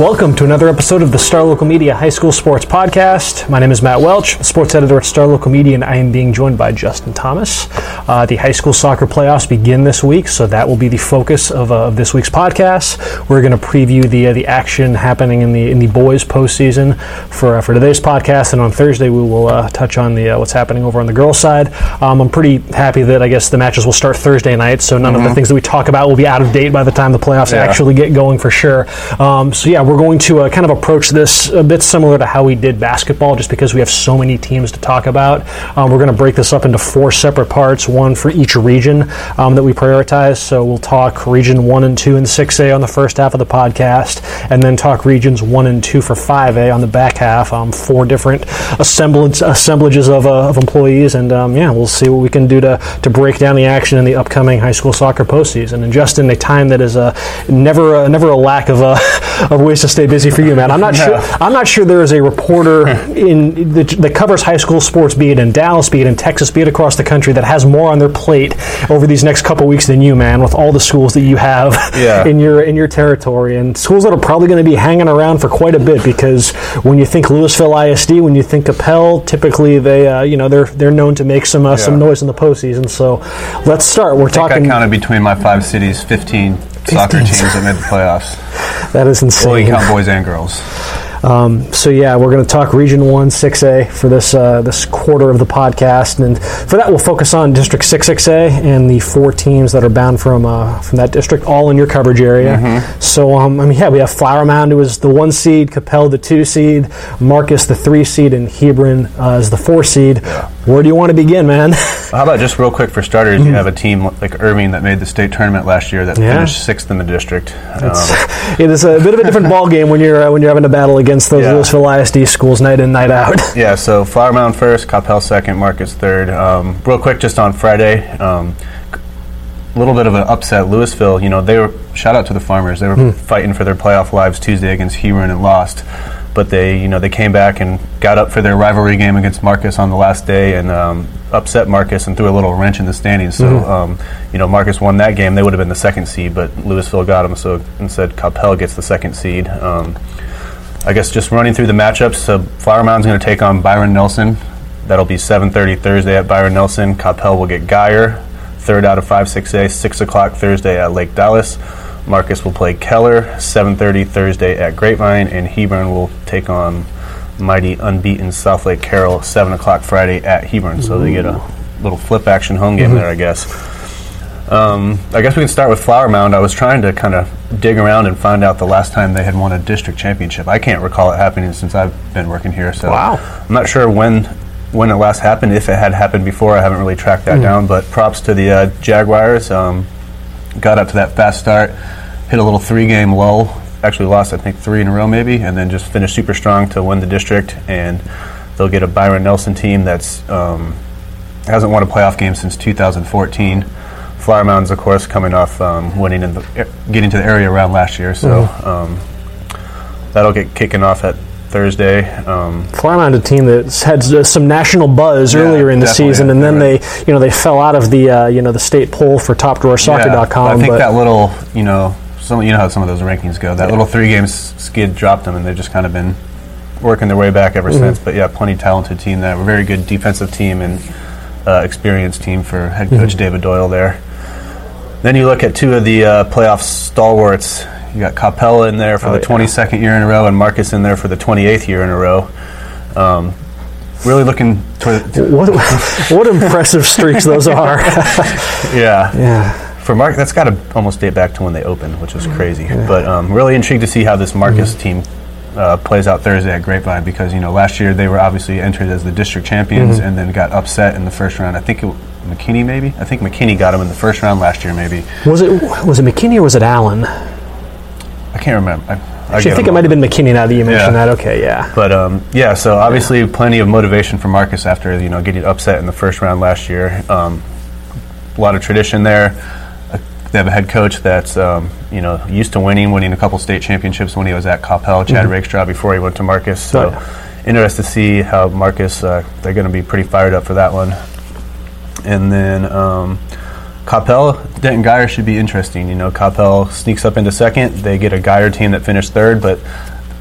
Welcome to another episode of the Star Local Media High School Sports Podcast. My name is Matt Welch, sports editor at Star Local Media, and I am being joined by Justin Thomas. Uh, the high school soccer playoffs begin this week, so that will be the focus of, uh, of this week's podcast. We're going to preview the uh, the action happening in the in the boys postseason for uh, for today's podcast, and on Thursday we will uh, touch on the uh, what's happening over on the girls' side. Um, I'm pretty happy that I guess the matches will start Thursday night, so none mm-hmm. of the mm-hmm. things that we talk about will be out of date by the time the playoffs yeah. actually get going for sure. Um, so yeah we're going to uh, kind of approach this a bit similar to how we did basketball, just because we have so many teams to talk about. Um, we're going to break this up into four separate parts, one for each region um, that we prioritize. So we'll talk region one and two and 6A on the first half of the podcast, and then talk regions one and two for 5A on the back half. Um, four different assemblage, assemblages of, uh, of employees, and um, yeah, we'll see what we can do to, to break down the action in the upcoming high school soccer postseason. And just in a time that is uh, never, uh, never a lack of, uh, of ways to stay busy for you, man. I'm not sure. I'm not sure there is a reporter in that, that covers high school sports, be it in Dallas, be it in Texas, be it across the country, that has more on their plate over these next couple weeks than you, man. With all the schools that you have yeah. in your in your territory, and schools that are probably going to be hanging around for quite a bit, because when you think Lewisville ISD, when you think Coppell, typically they uh, you know they're they're known to make some uh, yeah. some noise in the postseason. So let's start. We're I talking. I counted between my five cities, 15 soccer teams that made the playoffs. That is insane. Well, you count boys and girls. Um, so yeah, we're going to talk Region One, Six A for this uh, this quarter of the podcast, and for that we'll focus on District Six Six A and the four teams that are bound from uh, from that district, all in your coverage area. Mm-hmm. So um, I mean, yeah, we have Flower Mound who is the one seed, Coppell the two seed, Marcus the three seed, and Hebron uh, is the four seed. Where do you want to begin, man? How about just real quick for starters? Mm-hmm. You have a team like Irving that made the state tournament last year that yeah. finished sixth in the district. Um, it is a bit of a different ball game when you're uh, when you're having a battle against those yeah. Lewisville ISD schools night in night out. yeah. So Flower Mound first, Coppell second, Marcus third. Um, real quick, just on Friday. Um, a little bit of an upset. Lewisville, you know, they were shout out to the Farmers. They were mm. fighting for their playoff lives Tuesday against Hebron and lost but they you know they came back and got up for their rivalry game against Marcus on the last day and um, upset Marcus and threw a little wrench in the standings. So mm-hmm. um, you know Marcus won that game. They would have been the second seed, but Lewisville got them. So instead, Coppell gets the second seed. Um, I guess just running through the matchups. So Flower Mound's going to take on Byron Nelson. That'll be 7:30 Thursday at Byron Nelson. Coppell will get Guyer, third out of five six A, six o'clock Thursday at Lake Dallas. Marcus will play Keller 7:30 Thursday at Grapevine, and Hebron will take on mighty unbeaten Southlake Carroll 7 o'clock Friday at Hebron. So Ooh. they get a little flip action home game mm-hmm. there, I guess. Um, I guess we can start with Flower Mound. I was trying to kind of dig around and find out the last time they had won a district championship. I can't recall it happening since I've been working here. So wow. I'm not sure when when it last happened. If it had happened before, I haven't really tracked that mm. down. But props to the uh, Jaguars. Um, got up to that fast start, hit a little three game lull. Actually lost, I think, three in a row maybe, and then just finished super strong to win the district. And they'll get a Byron Nelson team that's um, hasn't won a playoff game since 2014. Flower Mounds, of course, coming off um, winning and getting to the area around last year, so mm-hmm. um, that'll get kicking off at Thursday. Um, Flower a team that had some national buzz yeah, earlier in the season, and then right. they, you know, they fell out of the, uh, you know, the state poll for TopDrawerSoccer.com. Yeah, I think that little, you know, some, you know how some of those rankings go. That yeah. little three games skid dropped them, and they've just kind of been working their way back ever mm-hmm. since. But yeah, plenty talented team. A very good defensive team and uh, experienced team for head coach mm-hmm. David Doyle there. Then you look at two of the uh, playoff stalwarts. You got Coppell in there for Oh, the yeah. 22nd year in a row, and Marcus in there for the 28th year in a row. Um, really looking toward, What, what impressive streaks those are. yeah. yeah. For Mark, that's got to almost date back to when they opened, which was crazy. But um, really intrigued to see how this Marcus team uh, plays out Thursday at Grapevine because you know last year they were obviously entered as the district champions and then got upset in the first round. I think it, McKinney maybe. I think McKinney got him in the first round last year maybe. Was it was it McKinney or was it Allen? I can't remember. I, I, Actually, I think it might have been McKinney now that you mentioned Yeah. that. Okay, yeah. But um, yeah, so obviously plenty of motivation for Marcus after you know getting upset in the first round last year. Um, a lot of tradition there. Uh, they have a head coach that's um, you know used to winning, winning a couple state championships when he was at Coppell, Chad Rakestraw before he went to Marcus. So Oh, interested to see how Marcus. Uh, they're going to be pretty fired up for that one. And then um, Coppell, Denton Guyer should be interesting. You know, Coppell sneaks up into second. They get a Guyer team that finished third, but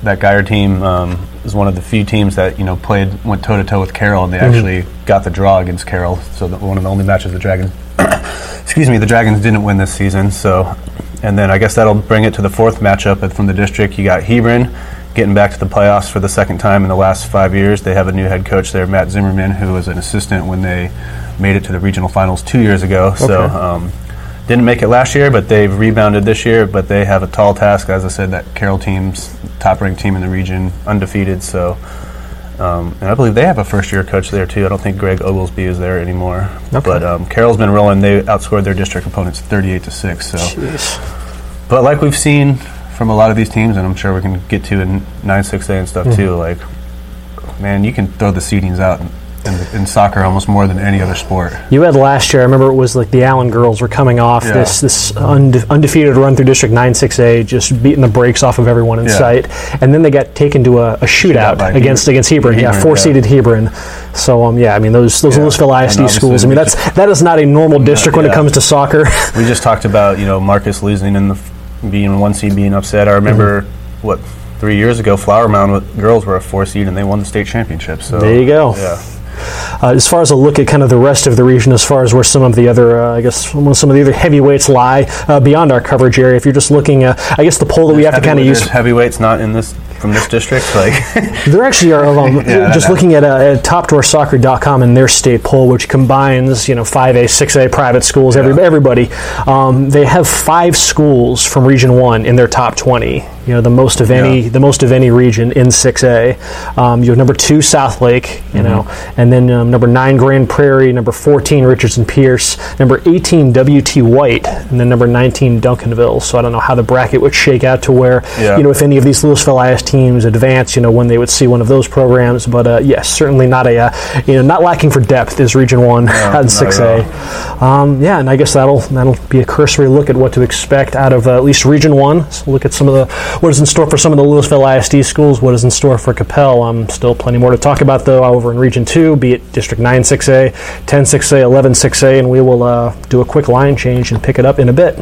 that Guyer team um, is one of the few teams that you know played went toe to toe with Carroll, and they actually got the draw against Carroll. So that one of the only matches the Dragons, excuse me, the Dragons didn't win this season. So, and then I guess that'll bring it to the fourth matchup from the district. You got Hebron getting back to the playoffs for the second time in the last five years. They have a new head coach there, Matt Zimmerman, who was an assistant when they made it to the regional finals two years ago. So. Um, didn't make it last year, but they've rebounded this year. But they have a tall task, as I said. That Carroll team's top-ranked team in the region, undefeated. So, um, and I believe they have a first-year coach there too. I don't think Greg Oglesby is there anymore. Okay. But um, Carroll's been rolling. They outscored their district opponents 38 to six. So, Jeez. but like we've seen from a lot of these teams, and I'm sure we can get to in 9-6A and stuff too. Like, man, you can throw the seedings out in, in, soccer almost more than any other sport. You had last year. I remember it was like the Allen girls were coming off Yeah. this this unde- undefeated run through District Nine Six A, just beating the brakes off of everyone in Yeah. sight, and then they got taken to a, a shootout, Shootout against Hebron. against Hebron. yeah, Hebron, four yeah. seeded Hebron. So um, yeah, I mean those those Yeah. Lewisville ISD schools. I mean that's that is not a normal district when it comes to soccer. we just talked about you know Marcus losing in the being one seed being upset. I remember Mm-hmm. what three years ago Flower Mound with girls were a four seed and they won the state championship. So There you go. Yeah, Uh, as far as a look at kind of the rest of the region, as far as where some of the other, uh, I guess, some of the other heavyweights lie uh, beyond our coverage area. If you're just looking, uh, I guess the poll that we have to kind of use. heavyweights not in this from this district. Like There actually are, um, Yeah, just know. looking at, uh, at topdrawersoccer.com and their state poll, which combines, you know, 5A, 6A private schools, every, everybody. Um, they have five schools from Region 1 in their top 20. You know, the most of any, Yeah. the most of any region in 6A. Um, you have number two, Southlake, you know, Mm-hmm. and then um, number nine, Grand Prairie, number 14, Richardson Pearce, number 18, WT White, and then number 19, Duncanville. So I don't know how the bracket would shake out to where, Yeah. you know, if any of these Lewisville IS teams advance, you know, when they would see one of those programs. But uh, yes, certainly not a, uh, you know, not lacking for depth is Region One out in not Six at A. Um, yeah, and I guess that'll that'll be a cursory look at what to expect out of uh, at least Region One. So look at some of the what is in store for some of the Lewisville ISD schools. What is in store for Coppell? Um, still plenty more to talk about though over in Region Two, be it District Nine Six A, 10 6A, 11 6A, and we will uh, do a quick line change and pick it up in a bit.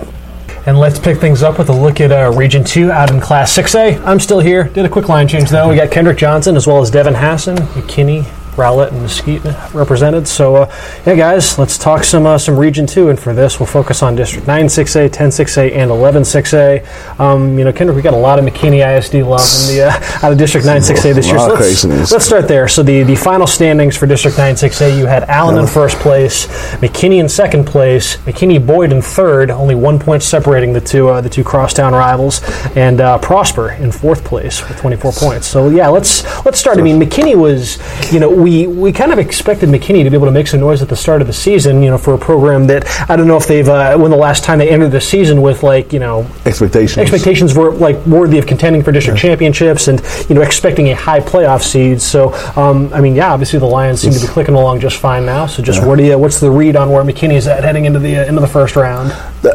And let's pick things up with a look at uh, Region 2 out in Class 6A. I'm still here. Did a quick line change, though. We got Kendrick Johnson as well as Devin Hassan, McKinney, Rowlett, and Mesquite represented. So, uh, yeah, guys, let's talk some uh, some Region 2. And for this, we'll focus on District 9 6A, 10 6A, and 11 6A. Um, you know, Kendrick, we got a lot of McKinney ISD love in the, uh, out of District 9 6A this year. So let's, let's start there. So, the, the final standings for District 9 6A, you had Allen in first place, McKinney in second place, McKinney Boyd in third, only one point separating the two uh, the two crosstown rivals, and uh, Prosper in fourth place with 24 points. So yeah, let's let's start. I mean, McKinney was, you know, we we kind of expected McKinney to be able to make some noise at the start of the season, you know, for a program that I don't know if they've uh, when the last time they entered the season with like you know Expectations. expectations were like worthy of contending for district championships and you know expecting a high playoff seed. So um, I mean, yeah, obviously the Lions seem to be clicking along just fine now. So just what do you, what's the read on where McKinney's at heading into the uh, into the first round?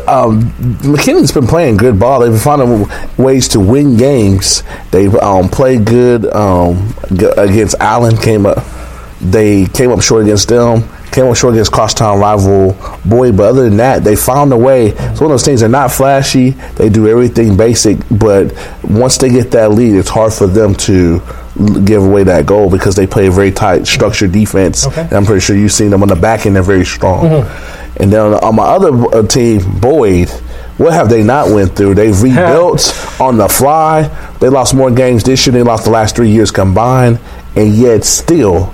um, McKinney's been playing good ball. They've been finding ways to win games. They've um, played good um, against Allen. Came up, they came up short against them. Came up short against crosstown rival Boyd, but other than that, they found a way. It's one of those things. They're not flashy. They do everything basic, but once they get that lead, it's hard for them to give away that goal because they play a very tight, structured defense. Okay. I'm pretty sure you've seen them on the back end. They're very strong. And then on my other uh, team, Boyd, what have they not went through? They've rebuilt on the fly. They lost more games this year than they lost the last three years combined, and yet still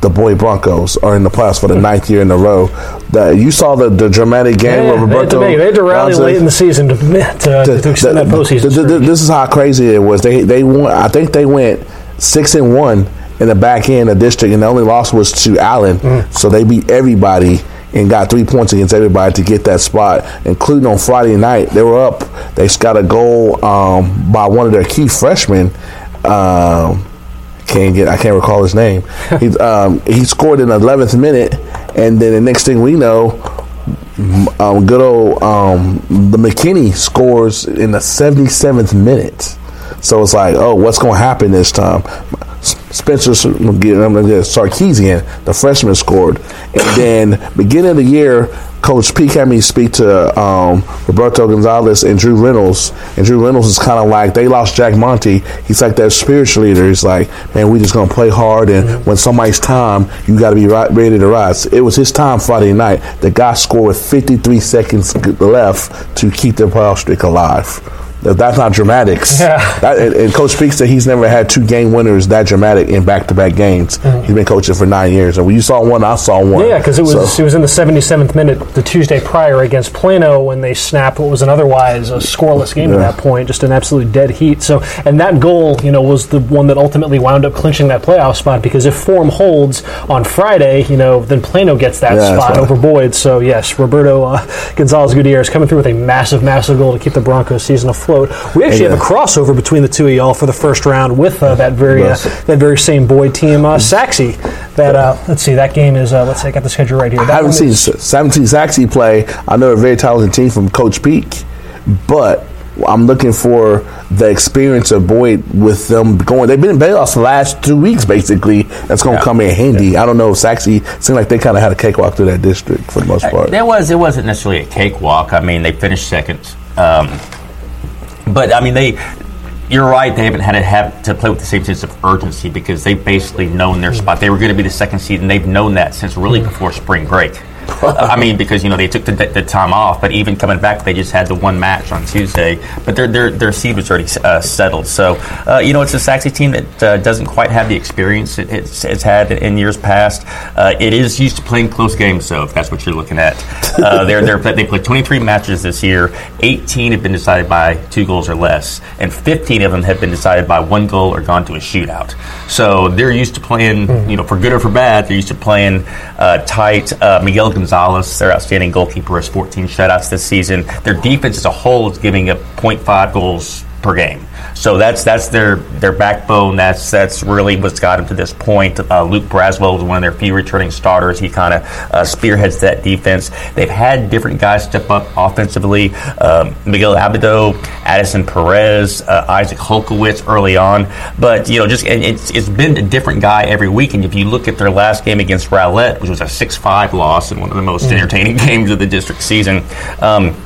the Boyd Broncos are in the playoffs for the ninth year in a row. That you saw the, the dramatic game Yeah, where they, had Roberto to make, they had to rally Gonzalez- late in the season to, to, to extend that postseason. th- th- streak. this is how crazy it was. They they won. I think they went six and one in the back end of district, and the only loss was to Allen. Mm. So they beat everybody and got three points against everybody to get that spot, including on Friday night. They were up. They got a goal um, by one of their key freshmen. Um, can't get. I can't recall his name. he, um, he scored in the eleventh minute, and then the next thing we know, um, good old um, the McKinney scores in the 77th minute. So it's like, oh, what's going to happen this time? Spencer S- I'm gonna Sarkeesian, the freshman, scored, and then beginning of the year, Coach Peak had me speak to um, Roberto Gonzalez and Drew Reynolds, and Drew Reynolds is kind of like they lost Jack Monty. He's like their spiritual leader. He's like, man, we just gonna play hard, and when somebody's time, you got to be right, ready to rise. It was his time Friday night. The guy scored with 53 seconds left to keep their playoff streak alive. That's not dramatics. Yeah. That, and, and Coach Speaks said he's never had two game winners that dramatic in back to back games. He's been coaching for nine years, and when you saw one, I saw one. Yeah, because it was So- it was in the 77th minute the Tuesday prior against Plano when they snapped what was an otherwise a scoreless game at that point, just an absolute dead heat. So, and that goal, you know, was the one that ultimately wound up clinching that playoff spot because if form holds on Friday, you know, then Plano gets that Yeah, spot over Boyd. So, yes, Roberto uh, Gonzalez Gutierrez coming through with a massive, massive goal to keep the Broncos season afloat. We actually Yeah. have a crossover between the two of y'all for the first round with uh, that very uh, that very same Boyd team, uh, Sachse. That uh, let's see, that game is uh, let's see, I got the schedule right here. I haven't seen is- 17 Sachse play. I know a very talented team from Coach Peak, but I'm looking for the experience of Boyd with them going. They've been in playoffs the last two weeks, basically. That's going to come in handy. I don't know if Sachse seemed like they kind of had a cakewalk through that district for the most part. There was. It wasn't necessarily a cakewalk. I mean, they finished second. Um, but I mean, they. You're right. They haven't had to have to play with the same sense of urgency because they've basically known their hmm. spot. They were going to be the second seed, and they've known that since really hmm. before spring break. I mean, because you know they took the, the time off, but even coming back, they just had the one match on Tuesday. But their their, their seed was already uh, settled. So uh, you know, it's a Sachse team that uh, doesn't quite have the experience it, it's, it's had in years past. Uh, it is used to playing close games, so if that's what you're looking at, uh, they're, they're they played 23 matches this year. 18 have been decided by two goals or less, and 15 of them have been decided by one goal or gone to a shootout. So they're used to playing, you know, for good or for bad. They're used to playing uh, tight. Uh, Miguel Gonzalez, their outstanding goalkeeper, has 14 shutouts this season. Their defense as a whole is giving up 0.5 goals per game. So that's that's their their backbone. That's that's really what's got them to this point. Uh, Luke Braswell was one of their few returning starters. He kind of uh, spearheads that defense. They've had different guys step up offensively. Um, Miguel Abido, Addison Perez, uh, Isaac Holkowitz early on. But you know, just and it's it's been a different guy every week. And if you look at their last game against Rowlett, which was a six-five loss and one of the most entertaining games of the district season. Um,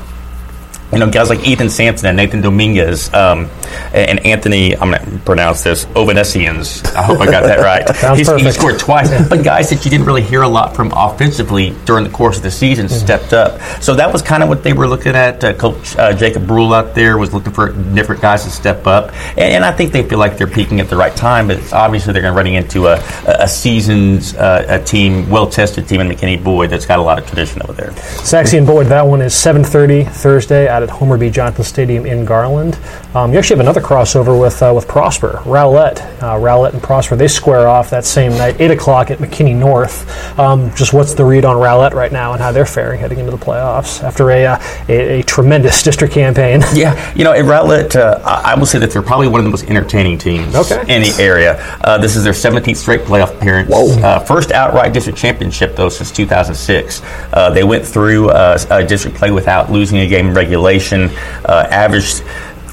you know, guys like Ethan Sampson and Nathan Dominguez um, and Anthony, I'm going to pronounce this, Ovanesians. I hope I got that right. He's- he scored twice. But guys that you didn't really hear a lot from offensively during the course of the season stepped up. So that was kind of what they were looking at. Uh, Coach uh, Jacob Brule out there was looking for different guys to step up. And, and I think they feel like they're peaking at the right time, but it's obviously they're going to running into a, a seasoned uh, a team, well-tested team in McKinney Boyd that's got a lot of tradition over there. Sachse and Boyd, that one is 7:30 Thursday out at Homer B. Johnson Stadium in Garland. Um, you actually have another crossover with uh, with Prosper, Rowlett, uh, Rowlett and Prosper. They square off that same night, eight o'clock at McKinney North. Um, just what's the read on Rowlett right now and how they're faring heading into the playoffs after a uh, a, a tremendous district campaign? Yeah, you know, at Rowlett, uh, I will say that they're probably one of the most entertaining teams Okay. in the area. Uh, this is their 17th straight playoff appearance. Uh, first outright district championship, though, since 2006. Uh, they went through uh, a district play without losing a game in regulation, uh, averaged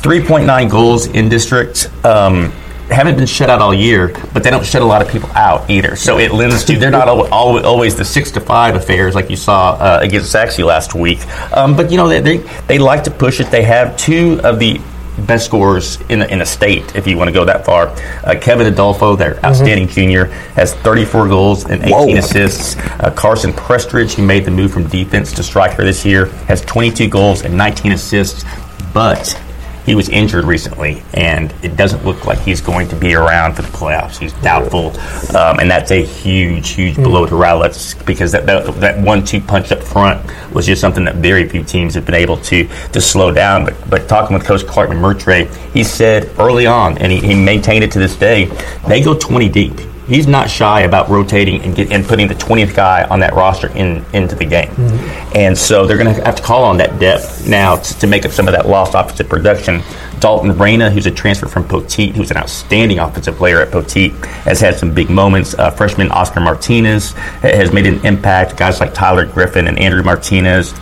3.9 goals in district. Um, haven't been shut out all year, but they don't shut a lot of people out either. So it lends to they're not al- al- always the six to five affairs like you saw uh, against Sachse last week. Um, but you know they, they they like to push it. They have two of the best scorers in the, in the state, if you want to go that far. Uh, Kevin Adolfo, their outstanding junior, has 34 goals and 18 Whoa. assists. Uh, Carson Prestridge, who made the move from defense to striker this year, has 22 goals and 19 assists, but he was injured recently, and it doesn't look like he's going to be around for the playoffs. He's doubtful, um, and that's a huge, huge blow to Rowlett's because that, that that one-two punch up front was just something that very few teams have been able to to slow down. But but talking with Coach Clark and McMurtry, he said early on, and he, he maintained it to this day, they go 20 deep he's not shy about rotating and, get, and putting the 20th guy on that roster in, into the game. And so they're going to have to call on that depth now to, to make up some of that lost offensive production. Dalton Reyna, who's a transfer from Poteet, who's an outstanding offensive player at Poteet, has had some big moments. Uh, freshman Oscar Martinez has made an impact. Guys like Tyler Griffin and Andrew Martinez.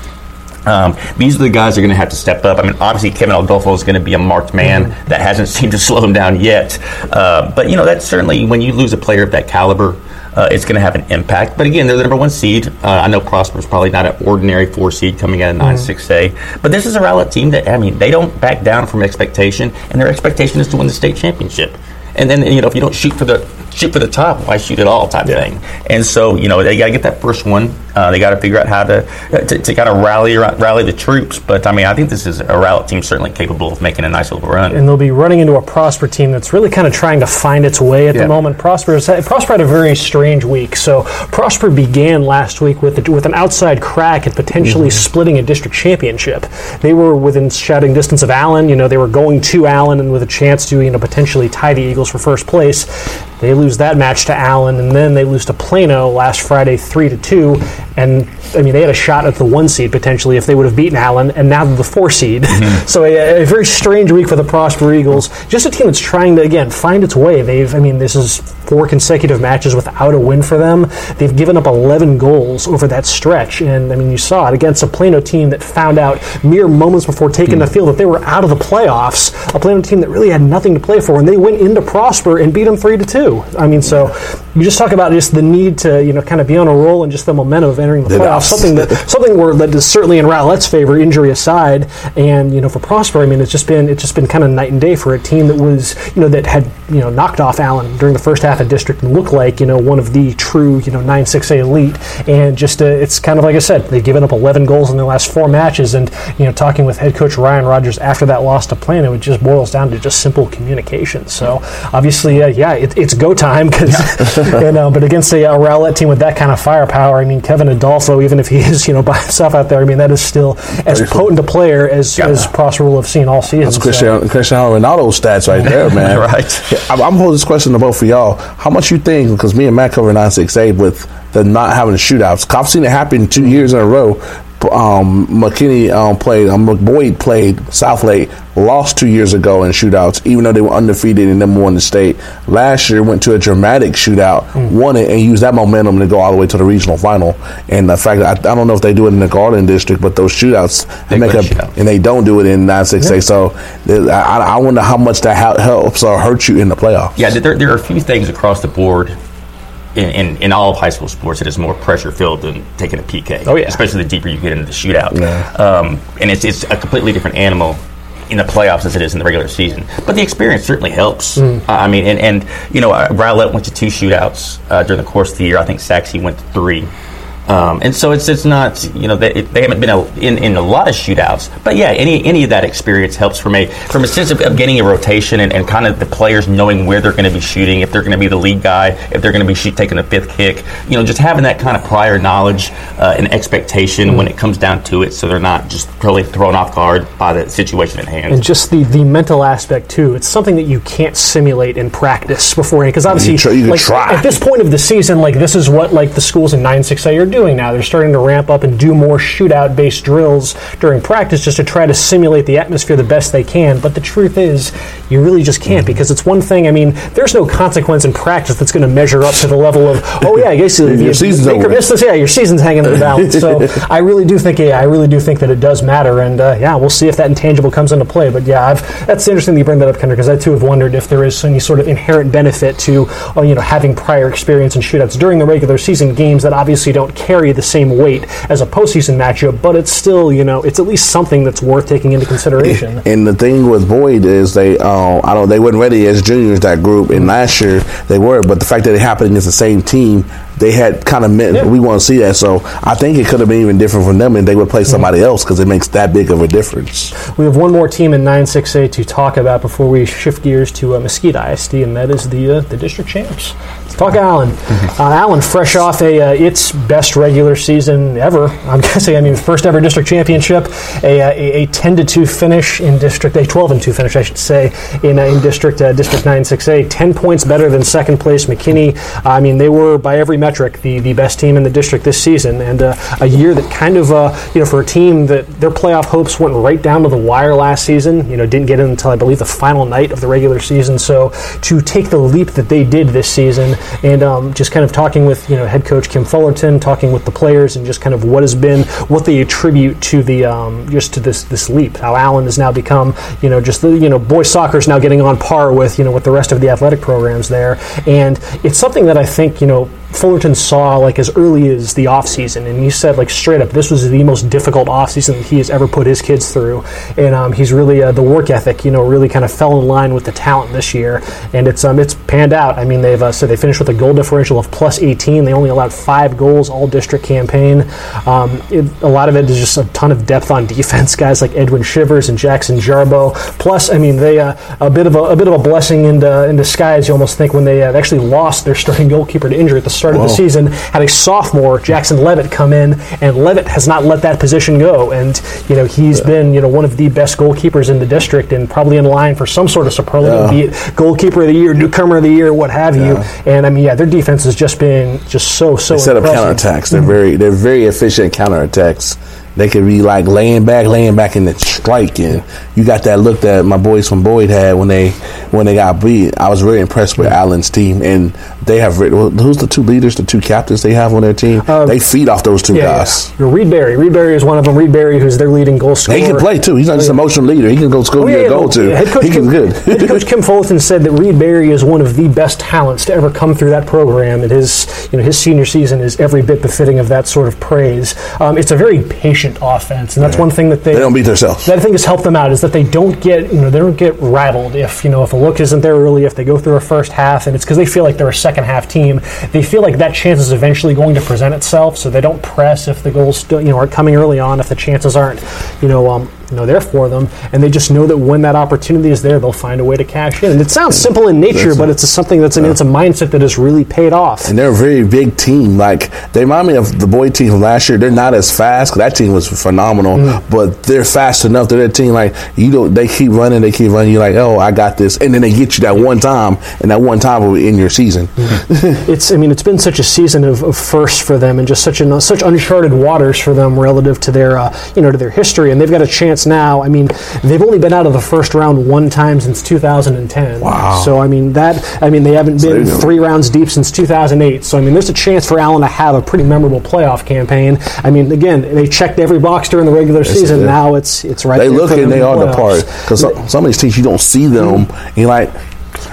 Um, these are the guys that are going to have to step up. I mean, obviously, Kevin Adolfo is going to be a marked man. That hasn't seemed to slow him down yet. Uh, but, you know, that's certainly when you lose a player of that caliber, uh, it's going to have an impact. But again, they're the number one seed. Uh, I know Prosper's probably not an ordinary four seed coming out of 9 6A. But this is a Rowlett team that, I mean, they don't back down from expectation, and their expectation is to win the state championship. And then, you know, if you don't shoot for the shoot for the top, why shoot at all type thing. And so, you know, they got to get that first one. Uh, they got to figure out how to to, to kind of rally rally the troops. But I mean, I think this is a Rowlett team certainly capable of making a nice little run. and they'll be running into a Prosper team that's really kind of trying to find its way at Yeah. the moment. Prosper's, Prosper had a very strange week. So Prosper began last week with with an outside crack at potentially splitting a district championship. They were within shouting distance of Allen. You know, they were going to Allen and with a chance to you know potentially tie the Eagles for first place. They lose that match to Allen, and then they lose to Plano last Friday, three to two. And I mean, they had a shot at the one seed potentially if they would have beaten Allen, and now they're the four seed. Mm-hmm. so a, a very strange week for the Prosper Eagles. Just a team that's trying to again find its way. They've, I mean, this is four consecutive matches without a win for them. They've given up 11 goals over that stretch, and I mean, you saw it against a Plano team that found out mere moments before taking the mm. field that they were out of the playoffs. A Plano team that really had nothing to play for, and they went into Prosper and beat them three to two. I mean, so you just talk about just the need to you know kind of be on a roll and just the momentum of entering the playoffs. Something that something where that is certainly in Rowlett's favor, injury aside, and you know for Prosper, I mean it's just been it's just been kind of night and day for a team that was you know that had you know knocked off Allen during the first half of district and looked like you know one of the true you know nine six A elite, and just uh, it's kind of like I said they've given up 11 goals in the last four matches, and you know talking with head coach Ryan Rogers after that loss to Plano, it just boils down to just simple communication. So obviously, uh, yeah, it, it's go time because you know, but against a uh, Rowlett team with that kind of firepower, I mean Kevin Adolfo, even if he is you know by himself out there, I mean that is still as potent a player as as Prosper will have seen all season. That's So- Cristiano, Cristiano Ronaldo stats right there, man. Right. Yeah, I'm, I'm holding this question to both of y'all. How much you think? Because me and Matt cover 9-6A with the not having shootouts. I've seen it happen two years in a row. Um, McKinney um, played. Um, McBoyd played Southlake. Lost two years ago in shootouts, even though they were undefeated and number one in the state. Last year went to a dramatic shootout, won it, and used that momentum to go all the way to the regional final. And the fact that I, I don't know if they do it in the Garden District, but those shootouts they make win up, shootout. and they don't do it in 9-6A. So th- I, I wonder how much that helps or hurts you in the playoffs. Yeah, there, there are a few things across the board in, in, in all of high school sports it is more pressure filled than taking a PK. Oh, yeah. Especially the deeper you get into the shootout. Yeah. Um, and it's, it's a completely different animal in the playoffs as it is in the regular season. But the experience certainly helps. Uh, I mean, and, and you know, Rowlett went to two shootouts uh, during the course of the year. I think Sachse went to three. Um, and so it's it's not you know they, they haven't been a, in, in a lot of shootouts, but yeah, any any of that experience helps from a from a sense of, of getting a rotation and, and kind of the players knowing where they're going to be shooting, if they're going to be the lead guy, if they're going to be shoot, taking a fifth kick, you know, just having that kind of prior knowledge uh, and expectation when it comes down to it, so they're not just totally thrown off guard by the situation at hand. and just the, the mental aspect too. It's something that you can't simulate in practice beforehand because obviously, You try- you like, try. at this point of the season, like this is what like the schools in nine six A are doing now. They're starting to ramp up and do more shootout based drills during practice just to try to simulate the atmosphere the best they can. But the truth is, you really just can't because it's one thing. I mean, there's no consequence in practice that's going to measure up to the level of oh yeah, I guess you, Your you season's or over. this. Yeah, your season's hanging in the balance. So I really do think yeah, I really do think that it does matter. And uh, yeah, we'll see if that intangible comes into play. But yeah, I've, that's interesting that you bring that up, Kendra, because I too have wondered if there is any sort of inherent benefit to uh, you know having prior experience in shootouts during the regular season games that obviously don't carry the same weight as a postseason matchup, but it's still, you know, it's at least something that's worth taking into consideration. And the thing with Boyd is they, uh, I don't, they weren't ready as juniors that group, and last year they were. But the fact that it happened against the same team, they had kind of meant Yeah. we want to see that. So I think it could have been even different from them, and they would play somebody else because it makes that big of a difference. We have one more team in 9-6A to talk about before we shift gears to uh, Mesquite ISD, and that is the uh, the district champs. Talk Allen. Uh, Allen, fresh off a uh, its best regular season ever. I'm guessing. I mean, first ever district championship, a, uh, a, a 10 to 2 finish in district, a 12 and 2 finish, I should say, in uh, in district uh, district 9-6A. 10 points better than second place McKinney. I mean, they were by every metric the, the best team in the district this season, and uh, a year that kind of uh, you know for a team that their playoff hopes went right down to the wire last season. You know, didn't get in until I believe the final night of the regular season. So to take the leap that they did this season, and um, just kind of talking with you know head coach Kim Fullerton, talking with the players, and just kind of what has been what they attribute to the um, just to this this leap. How Allen has now become you know just the you know boys soccer is now getting on par with you know with the rest of the athletic programs there, and it's something that I think you know Fullerton saw like as early as the offseason, and he said like straight up, this was the most difficult offseason that he has ever put his kids through, and um, he's really uh, the work ethic, you know, really kind of fell in line with the talent this year, and it's um, it's panned out. I mean, they've uh, so they finished with a goal differential of plus 18. They only allowed five goals all district campaign. Um, it, a lot of it is just a ton of depth on defense, guys like Edwin Shivers and Jackson Jarbo. Plus, I mean, they uh, a bit of a, a bit of a blessing in, uh, in disguise. You almost think when they actually lost their starting goalkeeper to injury at the start of the season, had a sophomore Jackson Levitt come in, and Levitt has not let that position go. And you know he's been you know one of the best goalkeepers in the district, and probably in line for some sort of superlative, Yeah. be it goalkeeper of the year, newcomer of the year, what have you. And I mean, yeah, their defense has just been just so so. They set up impressive. counterattacks. They're very they're very efficient counterattacks. They could be like laying back, laying back, in the strike. And you got that look that my boys from Boyd had when they when they got beat. I was very impressed with Allen's team, and they have who's the two leaders, the two captains they have on their team. they feed off those two Um, Yeah, guys. yeah. Reed Berry. Reed Berry is one of them. Reed Berry, who's their leading goal scorer. He can play too. He's not just an emotional leader. He can go score Oh, yeah, a goal too. Head coach He Kim, can good. Head coach Kim Fullerton said that Reed Berry is one of the best talents to ever come through that program, and his you know his senior season is every bit befitting of that sort of praise. Um, it's a very patient offense, and that's one thing that they, They don't beat themselves. That I think has helped them out is that they don't get you know they don't get rattled if you know if a look isn't there early if they go through a first half and it's because they feel like they're a second half team. They feel like that chance is eventually going to present itself, so they don't press if the goals still you know aren't coming early on if the chances aren't you know um, you know there for them, and they just know that when that opportunity is there, they'll find a way to cash in. And it sounds simple in nature, That's but it's a, something that's mean, it's a mindset that has really paid off. And they're a very big team. Like they remind me of the Boyd team from last year. They're not as fast 'cause that team was phenomenal, Mm. but they're fast enough. They're a team like you don't. They keep running. They keep running. You're like, oh, I got this, and then they get you that one time, and that one time will be in your season. it's I mean it's been such a season of, of firsts for them and just such an, such uncharted waters for them relative to their uh, you know to their history and they've got a chance now. I mean they've only been out of the first round one time since 2010. Wow. So I mean that I mean they haven't been three rounds deep since 2008. So I mean there's a chance for Allen to have a pretty memorable playoff campaign. I mean again they checked every box during the regular season. it. Now it's it's right. They there look and they in are the part because some, of these teams you don't see them. Mm-hmm. And you're like.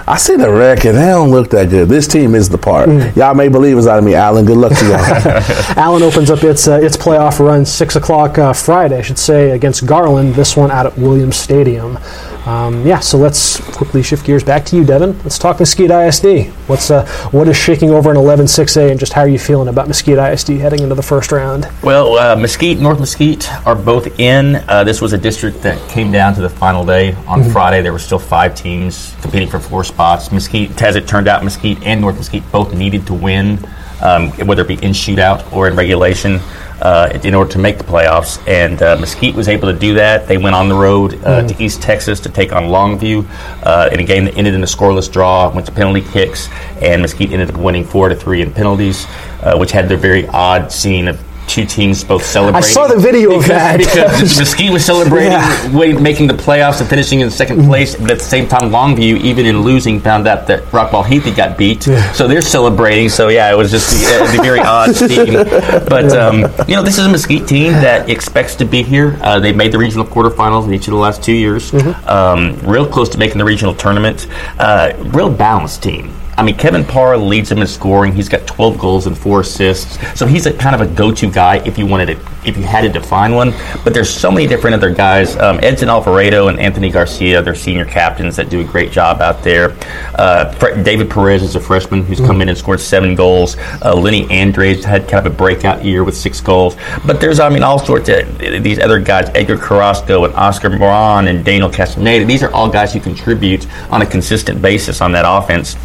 I see the record. They don't look that good. This team is the part. Mm. Y'all may believe it's out of me, Allen. Good luck to y'all. Allen opens up its uh, its playoff run six o'clock uh, Friday, I should say, against Garland. This one out at Williams Stadium. Um, yeah, so let's quickly shift gears back to you, Devin. Let's talk Mesquite ISD. What's uh, what is shaking over in 11-6A, and just how are you feeling about Mesquite ISD heading into the first round? Well, uh, Mesquite, North Mesquite are both in. Uh, this was a district that came down to the final day on Friday. There were still five teams competing for four spots. Mesquite, as it turned out, Mesquite and North Mesquite both needed to win, um, whether it be in shootout or in regulation. Uh, in order to make the playoffs, and uh, Mesquite was able to do that. They went on the road uh, to East Texas to take on Longview uh, in a game that ended in a scoreless draw. Went to penalty kicks, and Mesquite ended up winning four to three in penalties, uh, which had their very odd scene of two teams both celebrating. I saw the video of that. because Mesquite was celebrating, Yeah. making the playoffs and finishing in second place, but at the same time, Longview, even in losing, found out that Rockwall Heathy got beat, so they're celebrating. So yeah, it was just the, the very odd scene. But um, you know, this is a Mesquite team that expects to be here. Uh, they made the regional quarterfinals in each of the last two years. Mm-hmm. Um, real close to making the regional tournament. Uh, real balanced team. I mean, Kevin Parr leads them in scoring. He's got 12 goals and four assists. So he's a kind of a go-to guy if you wanted to, if you had to define one. But there's so many different other guys. Um, Edson Alvarado and Anthony Garcia, their senior captains that do a great job out there. Uh, David Perez is a freshman who's come in and scored seven goals. Uh, Lenny Andres had kind of a breakout year with six goals. But there's, I mean, all sorts of these other guys, Edgar Carrasco and Oscar Moran and Daniel Castaneda. These are all guys who contribute on a consistent basis on that offense.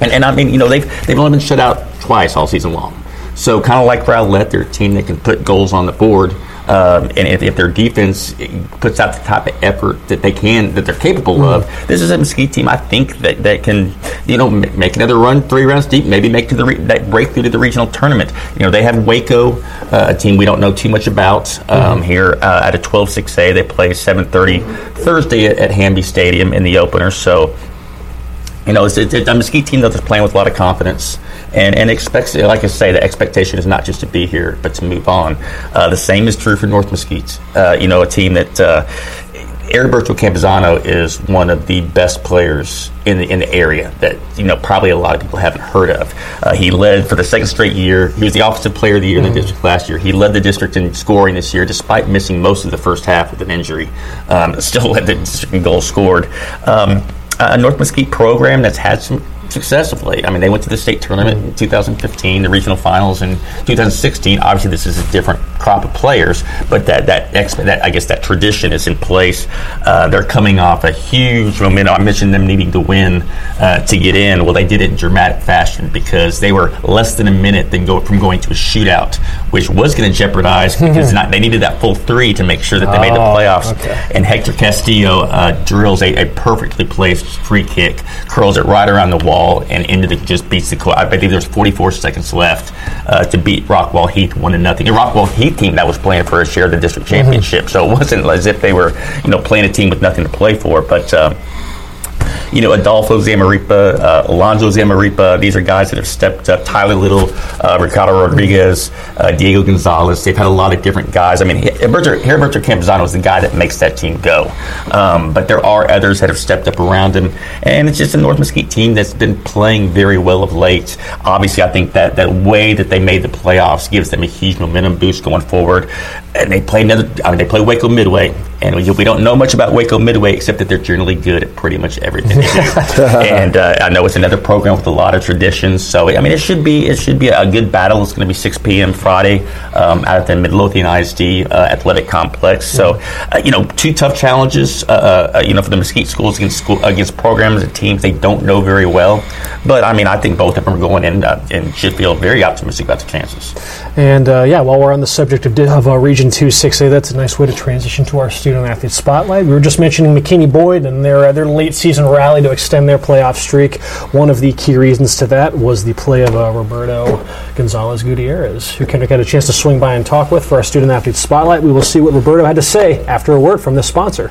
And, and I mean, you know, they've they've only been shut out twice all season long. So kind of like Rowlett, they're a team that can put goals on the board. Um, and if, if, their defense puts out the type of effort that they can, that they're capable mm. of, this is a Mesquite team. I think that, that can, you know, make another run, three rounds deep, maybe make to the re- that breakthrough to the regional tournament. You know, they have Waco, uh, a team we don't know too much about um, mm. here uh, at a 12-6A. They play 7:30 Thursday at, at Hanby Stadium in the opener. So you know, it's, it's, a Mesquite team that's playing with a lot of confidence and, and expects, like I say, the expectation is not just to be here, but to move on. Uh, the same is true for North Mesquite. Uh, you know, a team that uh, Heriberto Campuzano is one of the best players in the in the area that you know probably a lot of people haven't heard of. Uh, he led for the second straight year. He was the offensive player of the year mm-hmm. in the mm-hmm. district last year. He led the district in scoring this year, despite missing most of the first half with an injury. Um, still led the district in goals scored. Um, a North Mesquite program that's had some successfully. I mean, they went to the state tournament in 2015, the regional finals in 2016. Obviously, this is a different crop of players, but that that, that I guess that tradition is in place. Uh, they're coming off a huge momentum. I mentioned them needing to win uh, to get in. Well, they did it in dramatic fashion because they were less than a minute than go from going to a shootout, which was going to jeopardize because not, they needed that full three to make sure that they oh, made the oh, playoffs. Okay. And Hector Castillo uh, drills a, a perfectly placed free kick, curls it right around the wall and ended it just beats the. Club. I believe there's 44 seconds left uh, to beat Rockwall Heath one to nothing. The Rockwall Heath team that was playing for a share of the district championship, mm-hmm. so it wasn't as if they were you know playing a team with nothing to play for, but. Uh, you know, Adolfo Zamaripa, uh, Alonzo Zamaripa. These are guys that have stepped up. Tyler Little, uh, Ricardo Rodriguez, uh, Diego Gonzalez. They've had a lot of different guys. I mean, Heriberto, Heriberto Campuzano is the guy that makes that team go. Um, but there are others that have stepped up around him. And it's just a North Mesquite team that's been playing very well of late. Obviously, I think that that way that they made the playoffs gives them a huge momentum boost going forward. And they play another, I mean, they play Waco Midway. And we, we don't know much about Waco Midway except that they're generally good at pretty much everything and uh, I know it's another program with a lot of traditions. So I mean, it should be it should be a good battle. It's going to be 6 p.m. Friday um, out at the Midlothian ISD uh, Athletic Complex. So uh, you know, two tough challenges. Uh, uh, you know, for the Mesquite schools against school, against programs and teams they don't know very well. But I mean, I think both of them are going in uh, and should feel very optimistic about the chances. And yeah, while we're on the subject of, of Region Two 6A, that's a nice way to transition to our student athlete spotlight. We were just mentioning McKinney Boyd and their their late season rally to extend their playoff streak. One of the key reasons to that was the play of uh, Roberto Gonzalez Gutierrez, who Kendrick had a chance to swing by and talk with for our student athlete spotlight. We will see what Roberto had to say after a word from the sponsor.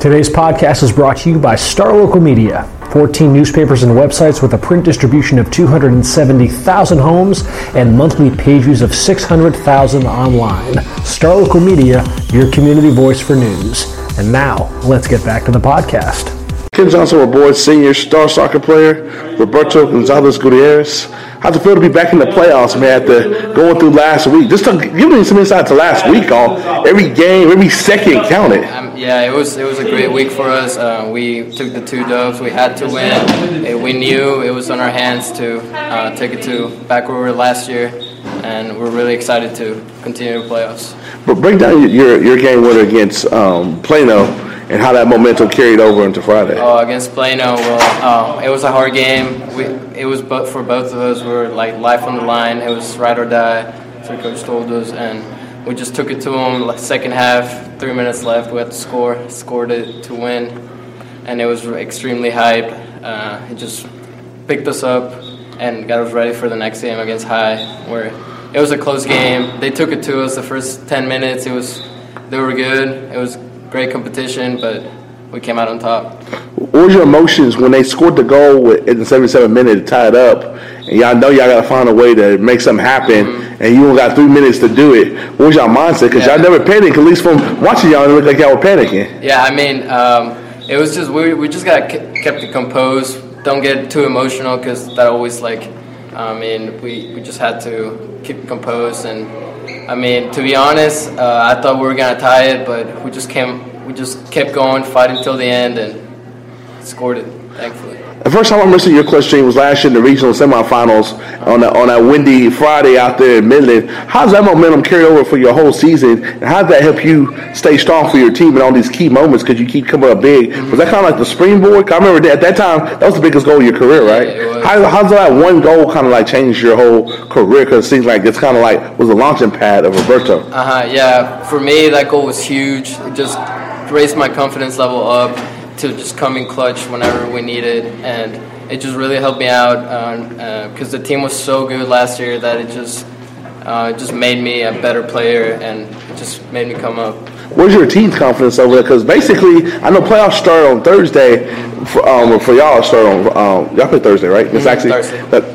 Today's podcast is brought to you by Star Local Media. 14 newspapers and websites with a print distribution of 270,000 homes and monthly page views of 600,000 online. Star Local Media, your community voice for news. And now, let's get back to the podcast. Ken Johnson aboard senior star soccer player Roberto Gonzalez Gutierrez. How's it feel to be back in the playoffs, man, after going through last week? Just to give me some insight to last week, all every game, every second counted. Um, yeah, it was it was a great week for us. Uh, we took the two dubs. We had to win. We knew it was on our hands to uh, take it to back where we were last year, and we're really excited to continue the playoffs. But break down your your game winner against um, Plano and how that momentum carried over into Friday. Oh, against Plano, well, uh, it was a hard game. We, it was but for both of us. We were like life on the line. It was ride or die. So coach told us, and we just took it to them. Second half, three minutes left. We had to score, scored it to win, and it was extremely hype. Uh, it just picked us up and got us ready for the next game against High, where it was a close game. They took it to us the first 10 minutes. It was they were good. It was great competition, but we came out on top. What was your emotions when they scored the goal in the 77 minute to tie it up? And y'all know y'all got to find a way to make something happen, mm-hmm. and you only got three minutes to do it. What was y'all mindset? Because yeah. y'all never panicked. At least from watching y'all, it looked like y'all were panicking. Yeah, I mean, um, it was just we, we just got kept it composed. Don't get too emotional because that always like I mean we, we just had to keep composed and I mean to be honest uh, I thought we were gonna tie it but we just came we just kept going fighting till the end and scored it thankfully. The first time I remember seeing your clutch was last year in the regional semifinals on that, on that windy Friday out there in Midland. How does that momentum carry over for your whole season? And how does that help you stay strong for your team in all these key moments because you keep coming up big? Was that kind of like the springboard? I remember at that time, that was the biggest goal of your career, right? Yeah, how, how's that one goal kind of like change your whole career? Because it seems like it's kind of like was a launching pad of Roberto. Uh huh. Yeah. For me, that goal was huge. It just raised my confidence level up to just come in clutch whenever we needed, and it just really helped me out because uh, the team was so good last year that it just uh, just made me a better player and it just made me come up. Where's your team's confidence over there? Because basically, I know playoffs start on Thursday. For, um, for y'all, start on um, y'all play Thursday, right? It's Mhm, actually Thursday. But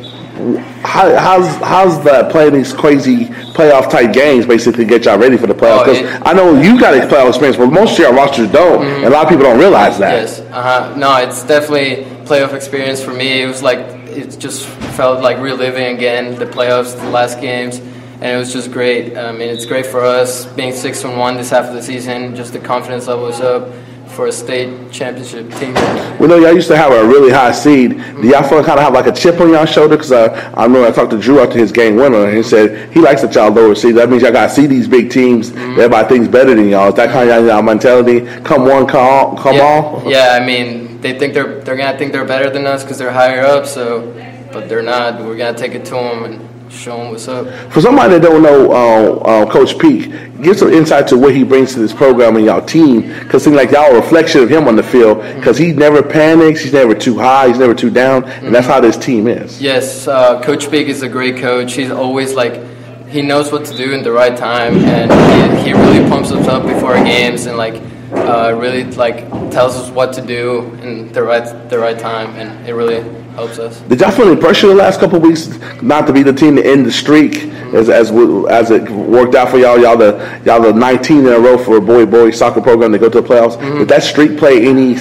how, how's how's that playing these crazy playoff type games basically get y'all ready for the playoffs? Oh, Because Mm-hmm. I know you got a playoff experience, but most of your rosters don't, and a lot of people don't realize that. Yes. Uh huh. No, it's definitely playoff experience for me. It was like it just felt like reliving again the playoffs, the last games, and it was just great. I mean, it's great for us being six and one this half of the season. Just the confidence level is up for a state championship team. We know y'all used to have a really high seed. Do y'all feel kind of have like a chip on y'all shoulder? Because uh, I know I talked to Drew after his game winner, and he said he likes that y'all lower seed. That means y'all got to see these big teams. Everybody thinks better than y'all. Is that kind of y'all mentality? Come one, come all, come yeah, all. yeah, I mean, they think they're they're gonna think they're better than us because they're higher up. So, but they're not. We're gonna take it to them and show what's up. For somebody that don't know uh, uh, Coach Peak, give some insight to what he brings to this program and y'all team. Because it seems like y'all a reflection of him on the field. Because he never panics, he's never too high, he's never too down, and that's how this team is. Yes, uh, Coach Peak is a great coach. He's always like, he knows what to do in the right time, and he, he really pumps us up before games, and like, uh, really like tells us what to do in the right the right time, and it really helps us. Did y'all feel any pressure the last couple of weeks not to be the team to end the streak as as as it worked out for y'all? Y'all the y'all the 19 in a row for a boy boy soccer program to go to the playoffs. Did that streak play any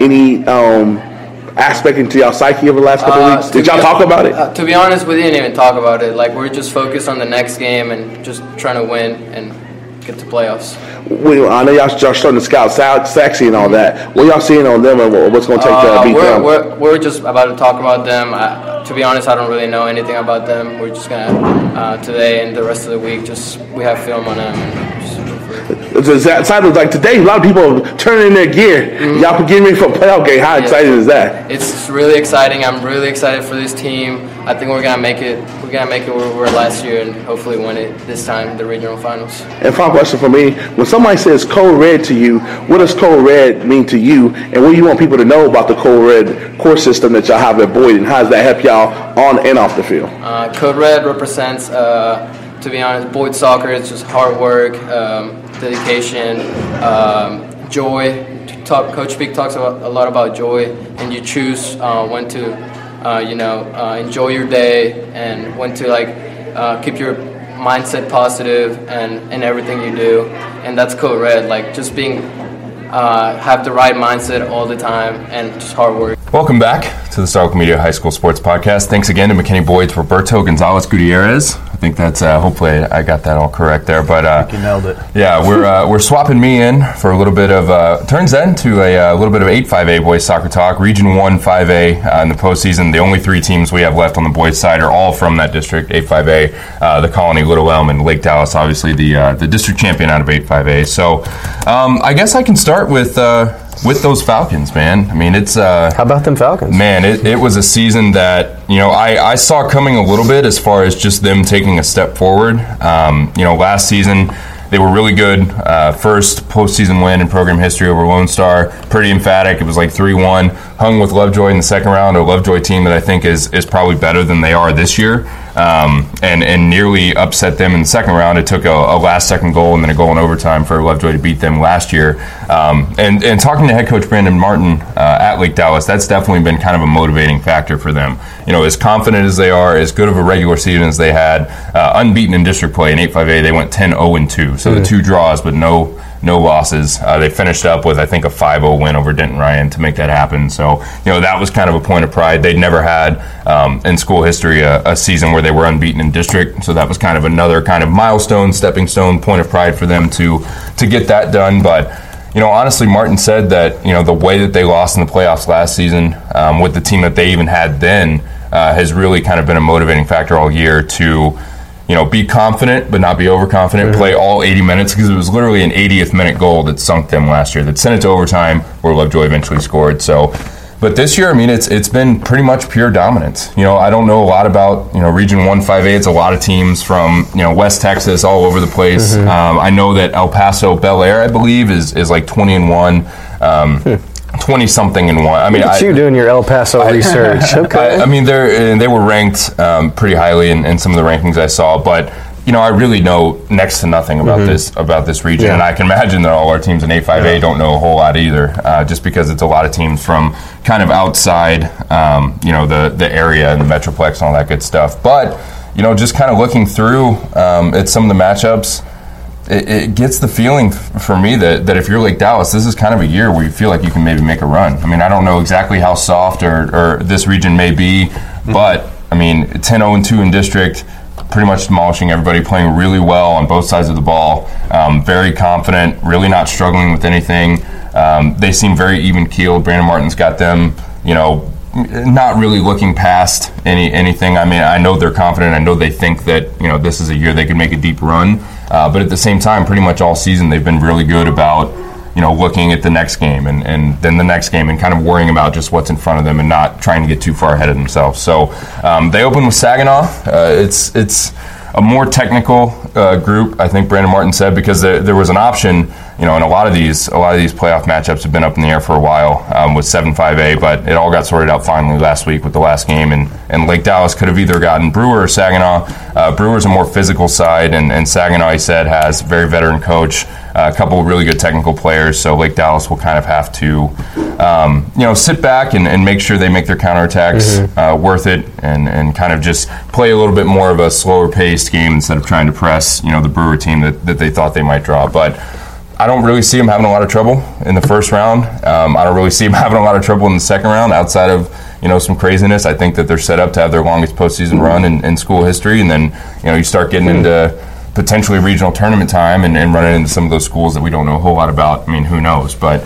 any um, aspect into y'all psyche over the last couple of Uh, weeks? Did y'all be- talk about it? Uh, to be honest, we didn't even talk about it. Like we're just focused on the next game and just trying to win and get to playoffs. We, I know y'all, y'all starting to scout Sachse and all that. What y'all seeing on them and what's going to take to Uh, beat we're, them? we're, we're just about to talk about them. I, to be honest, I don't really know anything about them. We're just gonna uh, today and the rest of the week. Just we have film on them. And just look for it. It's excited. Like today, a lot of people are turning in their gear. Y'all getting ready for a playoff game. How Yeah. exciting is that? It's really exciting. I'm really excited for this team. I think we're gonna make it. We're gonna make it where we were last year and hopefully win it this time, the regional finals. And final question for me: When somebody says Code Red to you, what does Code Red mean to you? And what do you want people to know about the Code Red core system that y'all have at Boyd, and how does that help y'all on and off the field? Uh, Code Red represents, uh, to be honest, Boyd soccer. It's just hard work, um, dedication, um, joy. Talk, Coach Peak talks about, a lot about joy, and you choose uh, when to, uh, you know, uh, enjoy your day and when to like uh, keep your mindset positive and in everything you do. And that's Code Red, like just being, uh, have the right mindset all the time and just hard work. Welcome back to the Star Media High School Sports Podcast. Thanks again to McKinney Boyd's Roberto Gonzalez Gutierrez. I think that's uh, hopefully I got that all correct there. But uh, You nailed it. yeah, we're uh, we're swapping me in for a little bit of uh, turns into a, uh little bit of eight five A boys soccer talk. Region one five A uh, in the postseason. The only three teams we have left on the boys side are all from that district eight five A. Uh, the Colony, Little Elm, and Lake Dallas. Obviously the uh, the district champion out of eight five A. So um, I guess I can start with uh, with those Falcons, man. I mean it's. Uh, How about them Falcons? Man, it, it was a season that you know I, I saw coming a little bit as far as just them taking a step forward. Um, you know, last season they were really good. Uh, first postseason win in program history over Lone Star, pretty emphatic. It was like three one. Hung with Lovejoy in the second round, a Lovejoy team that I think is is probably better than they are this year, um, and and nearly upset them in the second round. It took a, a last second goal and then a goal in overtime for Lovejoy to beat them last year. Um, and and talking to head coach Brandon Martin uh, at Lake Dallas, that's definitely been kind of a motivating factor for them. You know, as confident as they are, as good of a regular season as they had, uh, unbeaten in district play in 8-5A, they went 10-0 and 2. So the two draws, but no no losses. Uh, they finished up with I think a 5-0 win over Denton Ryan to make that happen. So you know that was kind of a point of pride. They'd never had um, in school history a, a season where they were unbeaten in district. So that was kind of another kind of milestone, stepping stone, point of pride for them to to get that done. But you know, honestly, Martin said that you know the way that they lost in the playoffs last season um, with the team that they even had then uh, has really kind of been a motivating factor all year to you know be confident but not be overconfident. Mm-hmm. Play all 80 minutes because it was literally an 80th minute goal that sunk them last year that sent it to overtime where Lovejoy eventually scored. So. But this year, I mean, it's it's been pretty much pure dominance. You know, I don't know a lot about you know Region One Five A. It's a lot of teams from you know West Texas, all over the place. Mm-hmm. Um, I know that El Paso Bel Air, I believe, is is like twenty and one, twenty something and one. I mean, Hmm. Look at I, you doing your El Paso research. Okay. I, I mean, they're and they were ranked um, pretty highly in, in some of the rankings I saw, but you know, I really know next to nothing about this about this region, Mm-hmm. Yeah. and I can imagine that all our teams in 8-5A don't know a whole lot either, uh, just because it's a lot of teams from kind of outside, um, you know, the the area and the metroplex and all that good stuff. But you know, just kind of looking through um, at some of the matchups. It, it gets the feeling for me that, that if you're Lake Dallas, this is kind of a year where you feel like you can maybe make a run. I mean, I don't know exactly how soft or, or this region may be, but I mean, 10 0 2 in district, pretty much demolishing everybody, playing really well on both sides of the ball, um, very confident, really not struggling with anything. Um, they seem very even keeled. Brandon Martin's got them, you know, not really looking past any anything. I mean, I know they're confident. I know they think that you know this is a year they could make a deep run. Uh, but at the same time, pretty much all season they've been really good about you know looking at the next game and, and then the next game and kind of worrying about just what's in front of them and not trying to get too far ahead of themselves. So um, they open with Saginaw. Uh, it's it's a more technical uh, group, I think Brandon Martin said, because there, there was an option, you know, and a lot of these a lot of these playoff matchups have been up in the air for a while um, with seven five A, but it all got sorted out finally last week with the last game, and, and Lake Dallas could have either gotten Brewer or Saginaw. Uh, Brewer's a more physical side, and, and Saginaw, he said, has a very veteran coach, uh, a couple of really good technical players, so Lake Dallas will kind of have to, um, you know, sit back and, and make sure they make their counterattacks uh, worth it, and, and kind of just play a little bit more of a slower paced game instead of trying to press, you know, the Brewer team that, that they thought they might draw. But I don't really see them having a lot of trouble in the first round. Um, I don't really see them having a lot of trouble in the second round outside of you know some craziness. I think that they're set up to have their longest postseason run in, in school history, and then you know you start getting into potentially regional tournament time and, and running into some of those schools that we don't know a whole lot about. I mean, who knows? But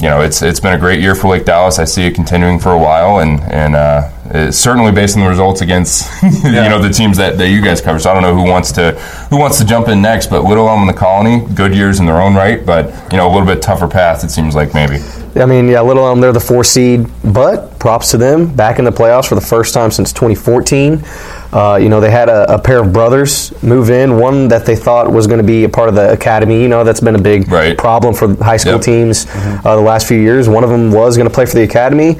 you know, it's it's been a great year for Lake Dallas. I see it continuing for a while, and and uh, it's certainly based on the results against you know the teams that, that you guys cover. So I don't know who wants to who wants to jump in next, but Little Elm and the Colony, good years in their own right, but you know a little bit tougher path. It seems like maybe. I mean, yeah, Little Elm, they're the four seed, but props to them. Back in the playoffs for the first time since 2014. Uh, you know, they had a, a pair of brothers move in, one that they thought was going to be a part of the academy. You know, that's been a big Right. problem for high school Yep. teams uh, the last few years. One of them was going to play for the academy.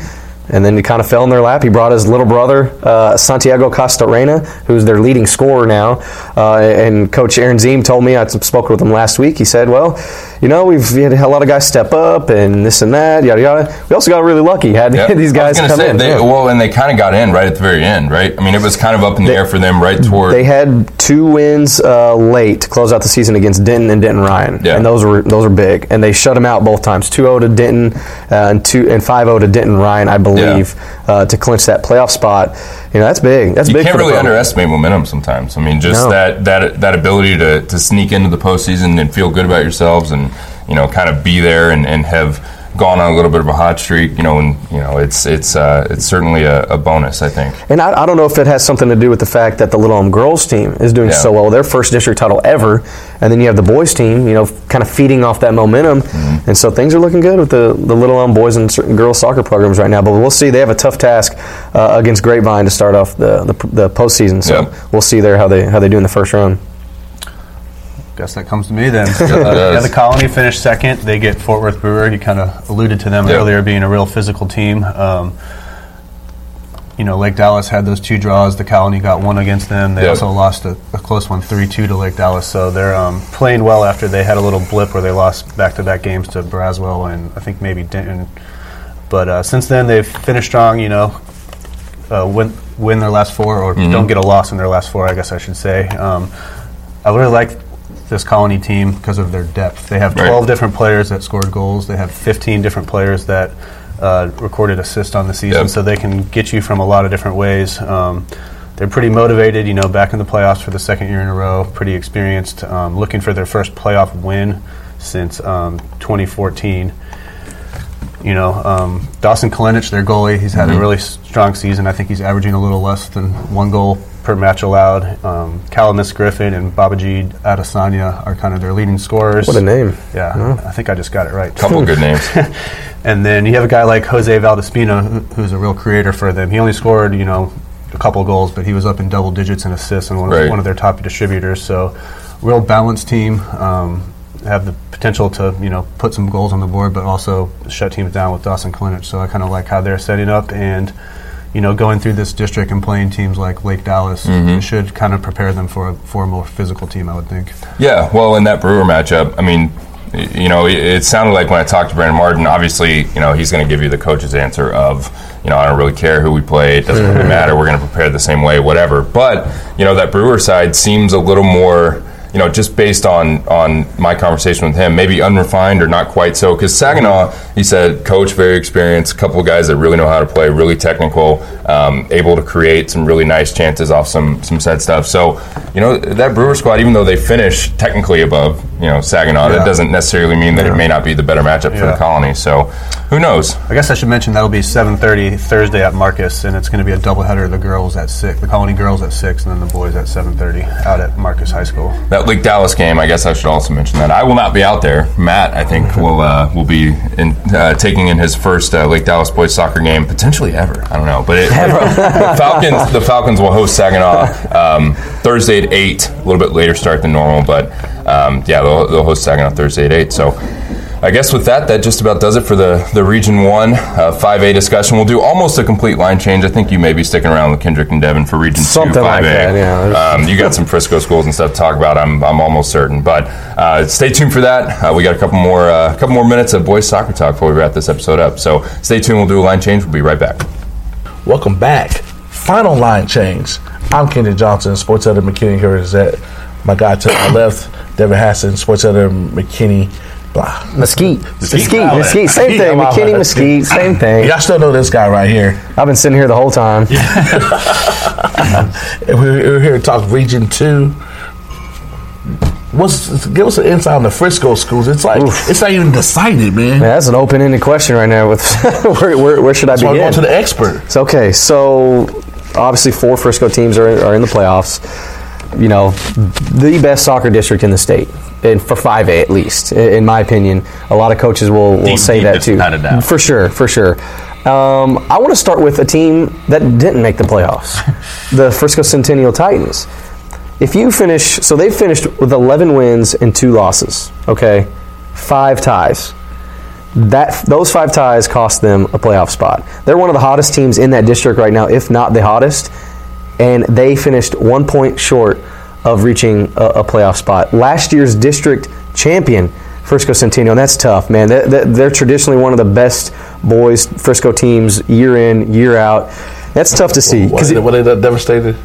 And then it kind of fell in their lap. He brought his little brother, uh, Santiago Castorena, who's their leading scorer now. Uh, and Coach Aaron Ziem told me, I spoke with him last week. He said, Well, you know, we've had a lot of guys step up and this and that, yada, yada. We also got really lucky, had Yeah. these guys come say, in. They, well, and they kind of got in right at the very end, right? I mean, it was kind of up in the air for them right toward. They had two wins uh, late to close out the season against Denton and Denton Ryan, Yeah. and those were those were big. And they shut them out both times, 2-0 to Denton uh, and two and 5-0 to Denton Ryan, I believe, uh, to clinch that playoff spot. You know, that's big. That's you big. You can't really underestimate momentum sometimes. I mean, just No. that that that ability to, to sneak into the postseason and feel good about yourselves, and you know, kind of be there and, and have gone on a little bit of a hot streak. You know, and you know, it's it's uh, it's certainly a, a bonus. I think. And I, I don't know if it has something to do with the fact that the Little Elm girls team is doing Yeah. so well, their first district title ever, and then you have the boys team, you know, kind of feeding off that momentum, Mm-hmm. and so things are looking good with the, the Little Elm boys and girls soccer programs right now. But we'll see; they have a tough task uh, against Grapevine to start off the the, the postseason. So Yeah. we'll see there how they how they do in the first round. Guess that comes to me then. yeah, the Colony finished second. They get Fort Worth Brewer. You kind of alluded to them Yeah. earlier being a real physical team. Um, you know, Lake Dallas had those two draws. The Colony got one against them. They Yeah. also lost a, a close one, three-two to Lake Dallas. So they're um, playing well after they had a little blip where they lost back-to-back games to Braswell and I think maybe Denton. But uh, since then, they've finished strong. You know, uh, win win their last four or don't get a loss in their last four. I guess I should say. Um, I really like this Colony team because of their depth. They have Right. 12 different players that scored goals. They have 15 different players that uh, recorded assists on the season, Yep. so they can get you from a lot of different ways. Um, they're pretty motivated, you know, back in the playoffs for the second year in a row, pretty experienced, um, looking for their first playoff win since um, 2014. You know, um, Dawson Kalinich, their goalie, he's had a really strong season. I think he's averaging a little less than one goal per match allowed. Um, Calamus Griffin and Babajide Adesanya are kind of their leading scorers. What a name. Yeah, I think I just got it right. couple good names. And then you have a guy like Jose Valdespino, who's a real creator for them. He only scored, you know, a couple goals, but he was up in double digits in assists and one, Right. of, one of their top distributors. So, real balanced team. Um, have the potential to, you know, put some goals on the board, but also shut teams down with Dawson Klinich. So I kind of like how they're setting up and. You know, going through this district and playing teams like Lake Dallas mm-hmm. should kind of prepare them for a, for a more physical team, I would think. Yeah, well, in that Brewer matchup, I mean, you know, it, it sounded like when I talked to Brandon Martin, obviously, you know, he's going to give you the coach's answer of, you know, I don't really care who we play, it doesn't really matter, we're going to prepare the same way, whatever. But, you know, that Brewer side seems a little more, you know, just based on on my conversation with him, maybe unrefined or not quite so. Because Saginaw, he said, coach, very experienced, couple of guys that really know how to play, really technical, um, able to create some really nice chances off some some set stuff. So, you know, that Brewer squad, even though they finish technically above, you know, Saginaw, Yeah. that doesn't necessarily mean that it may not be the better matchup for the Colony. So, who knows? I guess I should mention that'll be 7:30 Thursday at Marcus, and it's going to be a doubleheader. The girls at six, the Colony girls at six, and then the boys at 7:30 out at Marcus High School. That Lake Dallas game, I guess I should also mention that I will not be out there. Matt, I think, will uh, will be in, uh, taking in his first uh, Lake Dallas boys soccer game potentially ever. I don't know, but it, the Falcons the Falcons will host Saginaw um, Thursday at eight, a little bit later start than normal, but um, yeah, they'll, they'll host Saginaw Thursday at eight. So. I guess with that, that just about does it for the, the Region 1 uh, 5A discussion. We'll do almost a complete line change. I think you may be sticking around with Kendrick and Devin for Region 2 5A. like that, yeah. Um, you got some Frisco schools and stuff to talk about. I'm, I'm almost certain, but uh, stay tuned for that. Uh, we got a couple more uh, couple more minutes of boys soccer talk before we wrap this episode up. So stay tuned. We'll do a line change. We'll be right back. Welcome back. Final line change. I'm Kendrick Johnson, sports editor McKinney here is at my guy to my left, Devin Hassan, sports editor McKinney. Blah. Mesquite. Mesquite. Wow. Mesquite. Same thing. Wow. McKinney, Mesquite. Same thing. Y'all still know this guy right here. I've been sitting here the whole time. And We're, here to talk Region Two. What's give us an insight on the Frisco schools? It's like it's not even decided, man. Man, that's an open-ended question right now. With where, where, where should I So I'm begin? going to the expert. It's okay. So obviously, four Frisco teams are, are in the playoffs. You know, the best soccer district in the state, and for 5A at least, in my opinion. A lot of coaches will, will Deep- say that too. without a doubt. For sure, for sure. Um, I want to start with a team that didn't make the playoffs, the Frisco Centennial Titans. If you finish, so they finished with 11 wins and two losses. Okay, five ties that those five ties cost them a playoff spot. They're one of the hottest teams in that district right now, if not the hottest, and they finished one point short of reaching a, a playoff spot. Last year's district champion, Frisco Centennial, and that's tough, man. They- they- They're traditionally one of the best boys Frisco teams year in, year out. That's tough to see. What 'cause they, what they that devastated?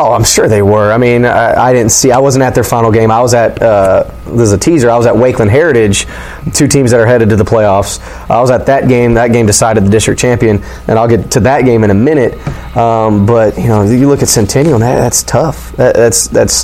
Oh, I'm sure they were. I mean, I, I didn't see. I wasn't at their final game. I was at. Uh, there's a teaser. I was at Wakeland Heritage, two teams that are headed to the playoffs. I was at that game. That game decided the district champion, and I'll get to that game in a minute. Um, but you know, you look at Centennial. That, that's tough. That, that's that's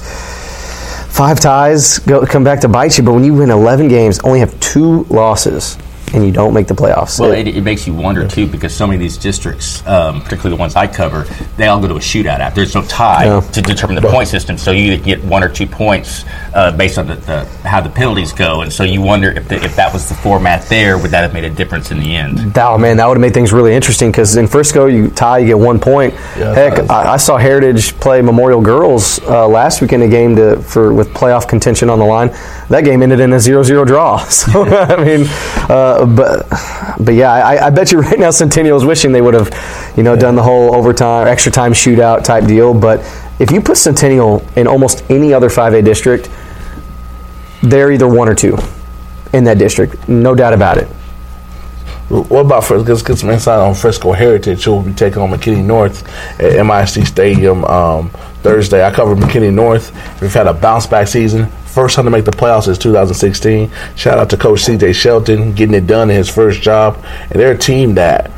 five ties go, come back to bite you. But when you win 11 games, only have two losses, and you don't make the playoffs. Well, It- it, it makes you wonder too, because so many of these districts, um, particularly the ones I cover, they all go to a shootout. After there's no tie Yeah. to determine the point system, so you get one or two points uh, based on the, the, how the penalties go, and so you wonder if the, if that was the format there, would that have made a difference in the end? Oh man, that would have made things really interesting because in Frisco, you tie, you get one point. Yeah, Heck, I, I saw Heritage play Memorial Girls uh, last week in a game to for with playoff contention on the line. That game ended in a 0-0 draw. So I mean, uh, but but yeah, I, I bet you right now Centennial is wishing they would have, you know, done the whole overtime, extra time shootout type deal. But if you put Centennial in almost any other 5A district, they're either one or two in that district, no doubt about it. What about Frisco? Let's get some insight on Frisco Heritage, who will be taking on McKinney North at MIC Stadium um, Thursday. I covered McKinney North. We've had a bounce back season, first time to make the playoffs since 2016. Shout out to Coach C.J. Shelton getting it done in his first job, and they're a team that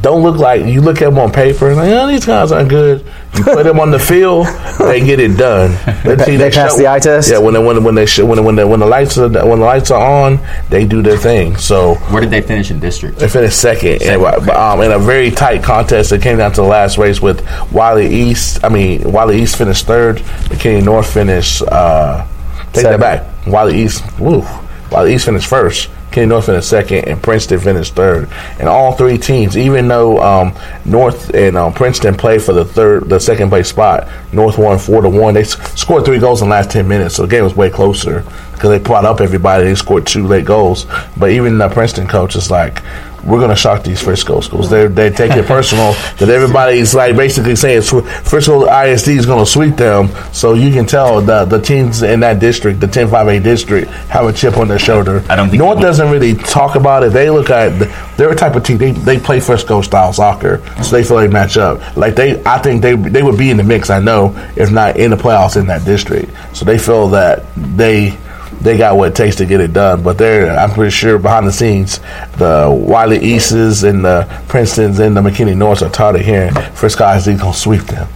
don't look like you look at them on paper and like oh these guys aren't good. You put them on the field, they get it done. They, they pass the eye test? Yeah, when they, when when they sh- when when the, when the lights are when the lights are on, they do their thing. So Where did they finish in district? they finished second, and, um, in a very tight contest. It came down to the last race with Wylie East. I mean, Wylie East finished third. McKinney North finished. Uh, take Second. that back. Wylie East. Woo. Wylie East finished first. McKinney North finished second, and Princeton finished third. And all three teams, even though um, North and um, Princeton played for the third, the second place spot, North won four to one. They s- scored three goals in the last ten minutes, so the game was way closer because they brought up everybody. They scored two late goals, but even the Princeton coach is like, "We're going to shock these Frisco schools." They they take it personal that everybody's like basically saying Frisco ISD is going to sweep them. So you can tell the the teams in that district, the 10-5A district, have a chip on their shoulder. I don't think North doesn't really talk about it. They look at they're a type of team. They they play Frisco style soccer, so they feel they match up. Like they, I think they they would be in the mix. I know if not in the playoffs in that district. So they feel that they they got what it takes to get it done. But they're I'm pretty sure behind the scenes, the Wylie Easts and the Princetons and the McKinney Norths are tired of hearing Frisco ISD gonna sweep them.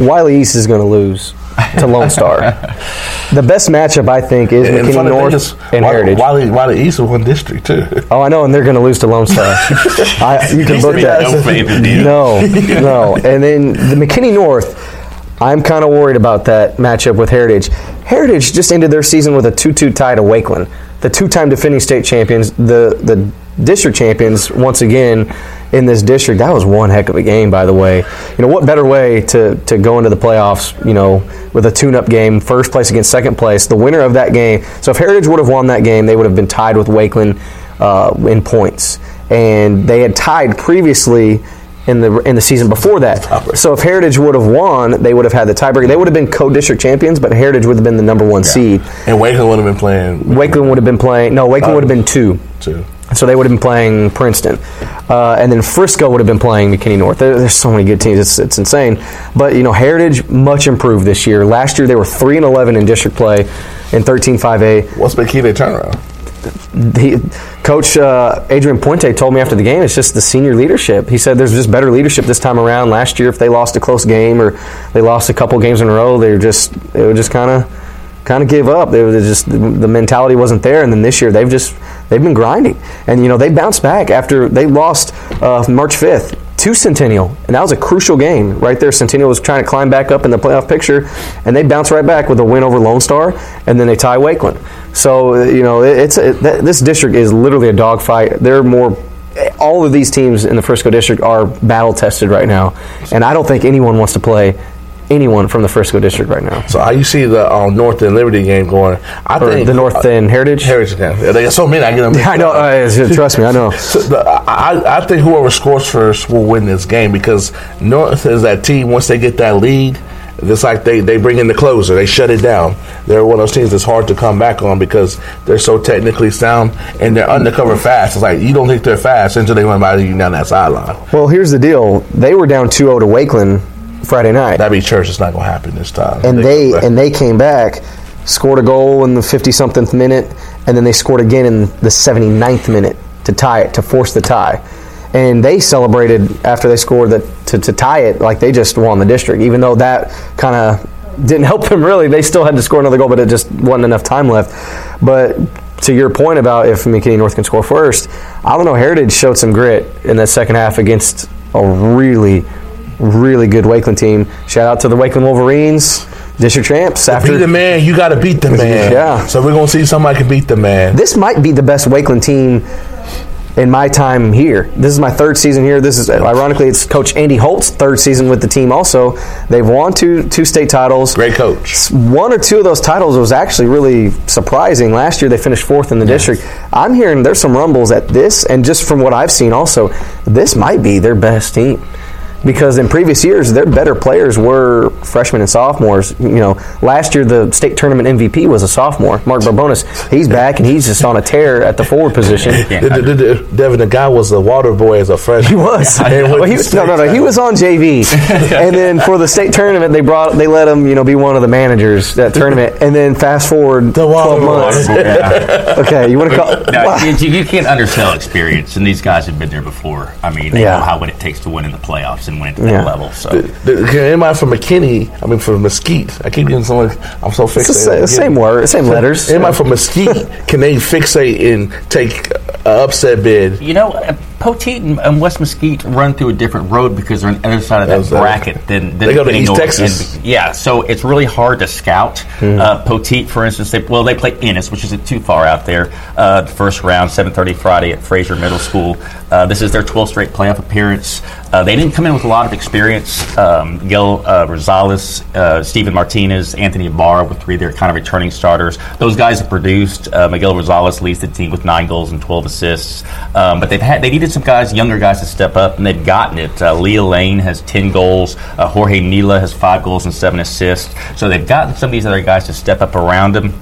Wylie East is going to lose to Lone Star. the best matchup, I think, is And McKinney North is, and Wylie, Heritage. Wylie, Wylie East is one district too. Oh, I know, and they're going to lose to Lone Star. I, you can book that. No faith in you. No, no. And then the McKinney North, I'm kind of worried about that matchup with Heritage. Heritage just ended their season with a 2-2 tie to Wakeland, the two-time defending state champions, the the district champions once again in this district. That was one heck of a game, by the way. You know what better way to to go into the playoffs? You know, with a tune-up game, first place against second place. The winner of that game. So if Heritage would have won that game, they would have been tied with Wakeland uh, in points, and they had tied previously in the in the season before that. So if Heritage would have won, they would have had the tiebreaker. They would have been co-district champions, but Heritage would have been the number one seed. And Wakeland would have been playing Wakeland would have been playing. No, Wakeland would have been two. too. So they would have been playing Princeton, uh, and then Frisco would have been playing McKinney North. There, there's so many good teams; it's, it's insane. But you know, Heritage much improved this year. Last year they were three and eleven in district play, in 13-5A. What's to turnaround? He, Coach uh, Adrian Puente told me after the game, it's just the senior leadership. He said there's just better leadership this time around. Last year, if they lost a close game or they lost a couple games in a row, they were just they would just kind of kind of give up. They were just the mentality wasn't there. And then this year, they've just they've been grinding, and you know they bounced back after they lost uh, March 5th to Centennial, and that was a crucial game right there. Centennial was trying to climb back up in the playoff picture, and they bounce right back with a win over Lone Star, and then they tie Wakeland. So you know it's it, this district is literally a dogfight. They're more. All of these teams in the Frisco district are battle tested right now, and I don't think anyone wants to play anyone from the Frisco district right now. So how you see the um, North and Liberty game going? I Or think the North and Heritage. Heritage game. They got so many. I get them. I know. Uh, trust me, I know. So the, I, I think whoever scores first will win this game because North is that team. Once they get that lead, it's like they, they bring in the closer. They shut it down. They're one of those teams that's hard to come back on because they're so technically sound and they're undercover fast. It's like you don't think they're fast until they run by you down that sideline. Well, here's the deal. They were down 2-0 to Wakeland Friday night. That be church. It's not going to happen this time. and they back. and they came back, scored a goal in the 50 something minute, and then they scored again in the 79th minute to tie it to force the tie. And they celebrated after they scored that to, to tie it like they just won the district, even though that kind of didn't help them really. They still had to score another goal, but it just wasn't enough time left. But to your point about if McKinney North can score first, I don't know. Heritage showed some grit in that second half against a really, really good Wakeland team. Shout out to the Wakeland Wolverines, district champs. After beat the man, you got to beat the man. Yeah. So we're going to see somebody can beat the man. this might be the best Wakeland team in my time here. This is my third season here. This is ironically it's Coach Andy Holt's third season with the team. Also, they've won two two state titles. Great coach. One or two of those titles was actually really surprising. Last year they finished fourth in the district. I'm hearing there's some rumbles at this, and just from what I've seen, also this might be their best team. Because in previous years their better players were freshmen and sophomores. You know, last year the state tournament MVP was a sophomore, Mark Barbonis. He's back and he's just on a tear at the forward position. The- the- the- Devin, the guy was a water boy as a freshman. He was. And Well, he was no, no, no. He was on JV, and then for the state tournament, they brought they let him, you know, be one of the managers that tournament. And then fast forward The water twelve months. Yeah. Okay, you want to call? No, you, you can't undersell experience, and these guys have been there before. I mean, they Yeah. know how what it takes to win in the playoffs and win at Yeah. that level. So The- Can anybody from McKinney? I mean, from Mesquite. I keep getting someone. I'm so fixated. It's the same, same word, same letters. Anybody from Mesquite? can they fixate and take an upset bid? you know, uh, Poteet and, and West Mesquite run through a different road because they're on the other side of that Those are- bracket than, than They go to getting East over- Texas. and- yeah, so it's really hard to scout. Uh, Poteet, for instance, they, well, they play Ennis, which isn't too far out there. Uh, the first round, 7:30 Friday at Fraser Middle School. Uh, this is their 12th straight playoff appearance. Uh, they didn't come in with a lot of experience. Um, Miguel uh, Rosales, uh, Stephen Martinez, Anthony Ibarra were three of their kind of returning starters. Those guys have produced. Uh, Miguel Rosales leads the team with nine goals and 12 assists. Um, but they've had they needed some guys, younger guys, to step up, and they've gotten it. Uh, Leah Lane has 10 goals. Uh, Jorge Nila has five goals and seven assists. So they've gotten some of these other guys to step up around them.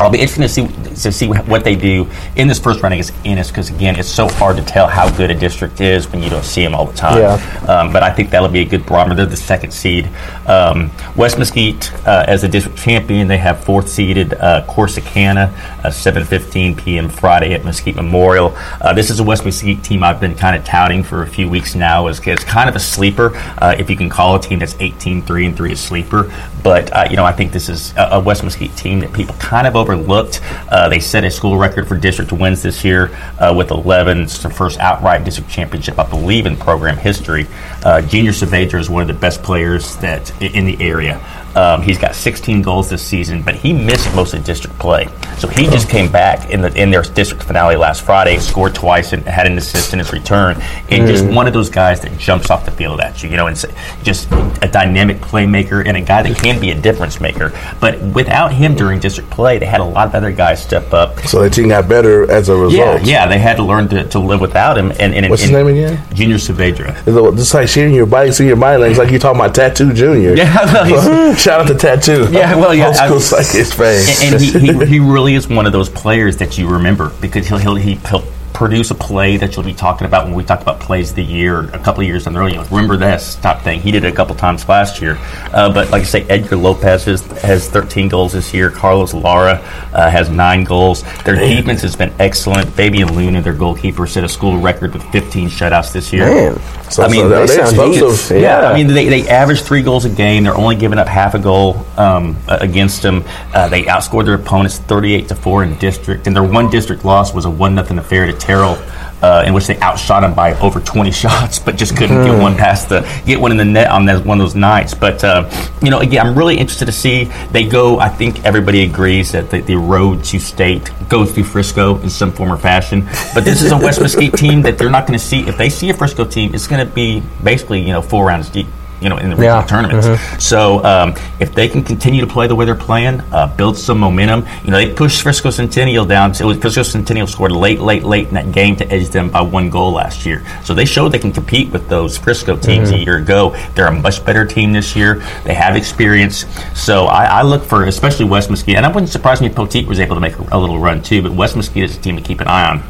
I'll be interested to see to see what they do in this first round against Ennis because again, it's so hard to tell how good a district is when you don't see them all the time. Yeah. Um, but I think that'll be a good barometer. They're the second seed. Um, West Mesquite uh, as the district champion. They have fourth seeded uh, Corsicana, uh, 7:15 p.m. Friday at Mesquite Memorial. Uh, this is a West Mesquite team I've been kind of touting for a few weeks now as, as kind of a sleeper, uh, if you can call a team that's 18-3 and 3 a sleeper. But uh, you know, I think this is a, a West Mesquite team that people kind of overlooked. Uh, they set a school record for district wins this year uh, with 11. It's the first outright district championship, I believe, in program history. Uh, Junior Saavedra is one of the best players that in the area. Um, he's got 16 goals this season, but he missed most of district play. So he just came back in the in their district finale last Friday, scored twice, and had an assist in his return. And just one of those guys that jumps off the field at you, you know, and just a dynamic playmaker and a guy that can be a difference maker. But without him during district play, they had a lot of other guys step up. So the team got better as a result. yeah, yeah they had to learn to, to live without him. And, and What's his name again? Junior Saavedra. It's like- seeing your body, seeing your body language, like you're talking about Tattoo Junior. Yeah, Shout out to Tattoo. Yeah, well, yeah, Old I- school his face. and, and he, he, he really is one of those players that you remember because he'll he'll, he, he'll produce a play that you'll be talking about when we talk about plays of the year a couple of years in the row. You know, remember this type thing. He did it a couple times last year. Uh, but like I say, Edgar Lopez has, has 13 goals this year. Carlos Lara uh, has nine goals. Their defense has been excellent. Fabian Luna, their goalkeeper, set a school record with 15 shutouts this year. Man. So- I mean, so they they're sound explosive. deep. yeah, Yeah. I mean they, they average three goals a game. They're only giving up half a goal um, against them. Uh, they outscored their opponents thirty-eight to four in district, and their one district loss was a one nothing affair to Terrell. Uh, in which they outshot him by over 20 shots, but just couldn't get one past the get one in the net on that, one of those nights. But uh, you know, again, I'm really interested to see they go. I think everybody agrees that the, the road to state goes through Frisco in some form or fashion. But this is a West Mesquite team that they're not going to see. If they see a Frisco team, it's going to be basically you know four rounds deep. You know, in the regional Yeah. tournaments. So um, if they can continue to play the way they're playing, uh, build some momentum. You know, they pushed Frisco Centennial down. To, it was Frisco Centennial scored late, late, late in that game to edge them by one goal last year. So they showed they can compete with those Frisco teams a year ago. They're a much better team this year. They have experience. So I, I look for, especially West Mesquite, and I wouldn't surprise me if Poteet was able to make a, a little run too. But West Mesquite is a team to keep an eye on.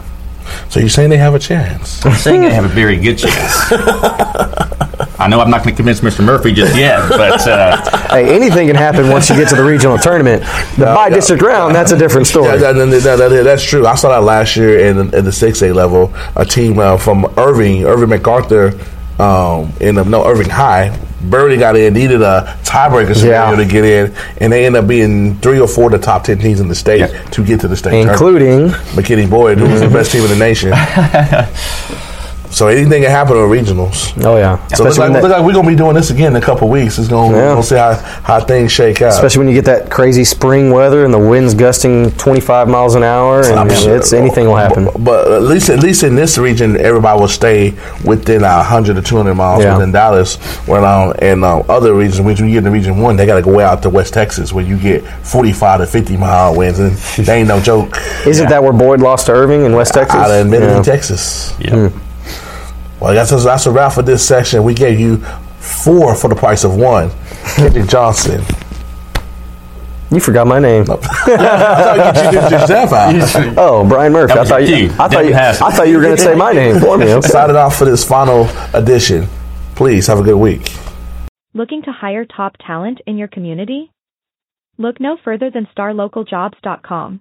So you're saying they have a chance? I'm saying they have a very good chance. I know I'm not going to convince Mr. Murphy just yet, but. Uh, Hey, anything can happen once you get to the regional tournament. The bi-district round, that's a different Yeah, story. that- that- that- that- that's true. I saw that last year in, in the six A level. A team uh, from Irving, Irving MacArthur, um, in the, no Irving High. Birdie got in, needed a tiebreaker scenario Yeah. to get in, and they ended up being three or four of the top ten teams in the state Yeah. to get to the state tournament. Including McKinney Boyd, who was the best team in the nation. so anything can happen on regionals. oh yeah, So it looks like, when, look like we're gonna be doing this again in a couple weeks. It's gonna Yeah. we're gonna see how, how things shake out. especially when you get that crazy spring weather and the winds gusting 25 miles an hour, and I'm sure. it's anything will happen. But, but at least at least in this region, everybody will stay within a hundred to two hundred miles Yeah. within Dallas. When um, in uh, other regions, when you get in the region one, they got to go way out to West Texas, where you get forty five to fifty mile winds, and they ain't no joke. Isn't that where Boyd lost to Irving in West Texas? Out of Midland, Yeah. Texas. yeah. Well, that's that's a wrap for this section. We gave you four for the price of one. Kendrick Johnson. You forgot my name. I thought you introduced yourself out. Oh, Brian Murphy. That I thought you. I thought you. I thought you were going to say my name for me. Okay. Signing off for this final edition. Please have a good week. Looking to hire top talent in your community? Look no further than starlocaljobs.com.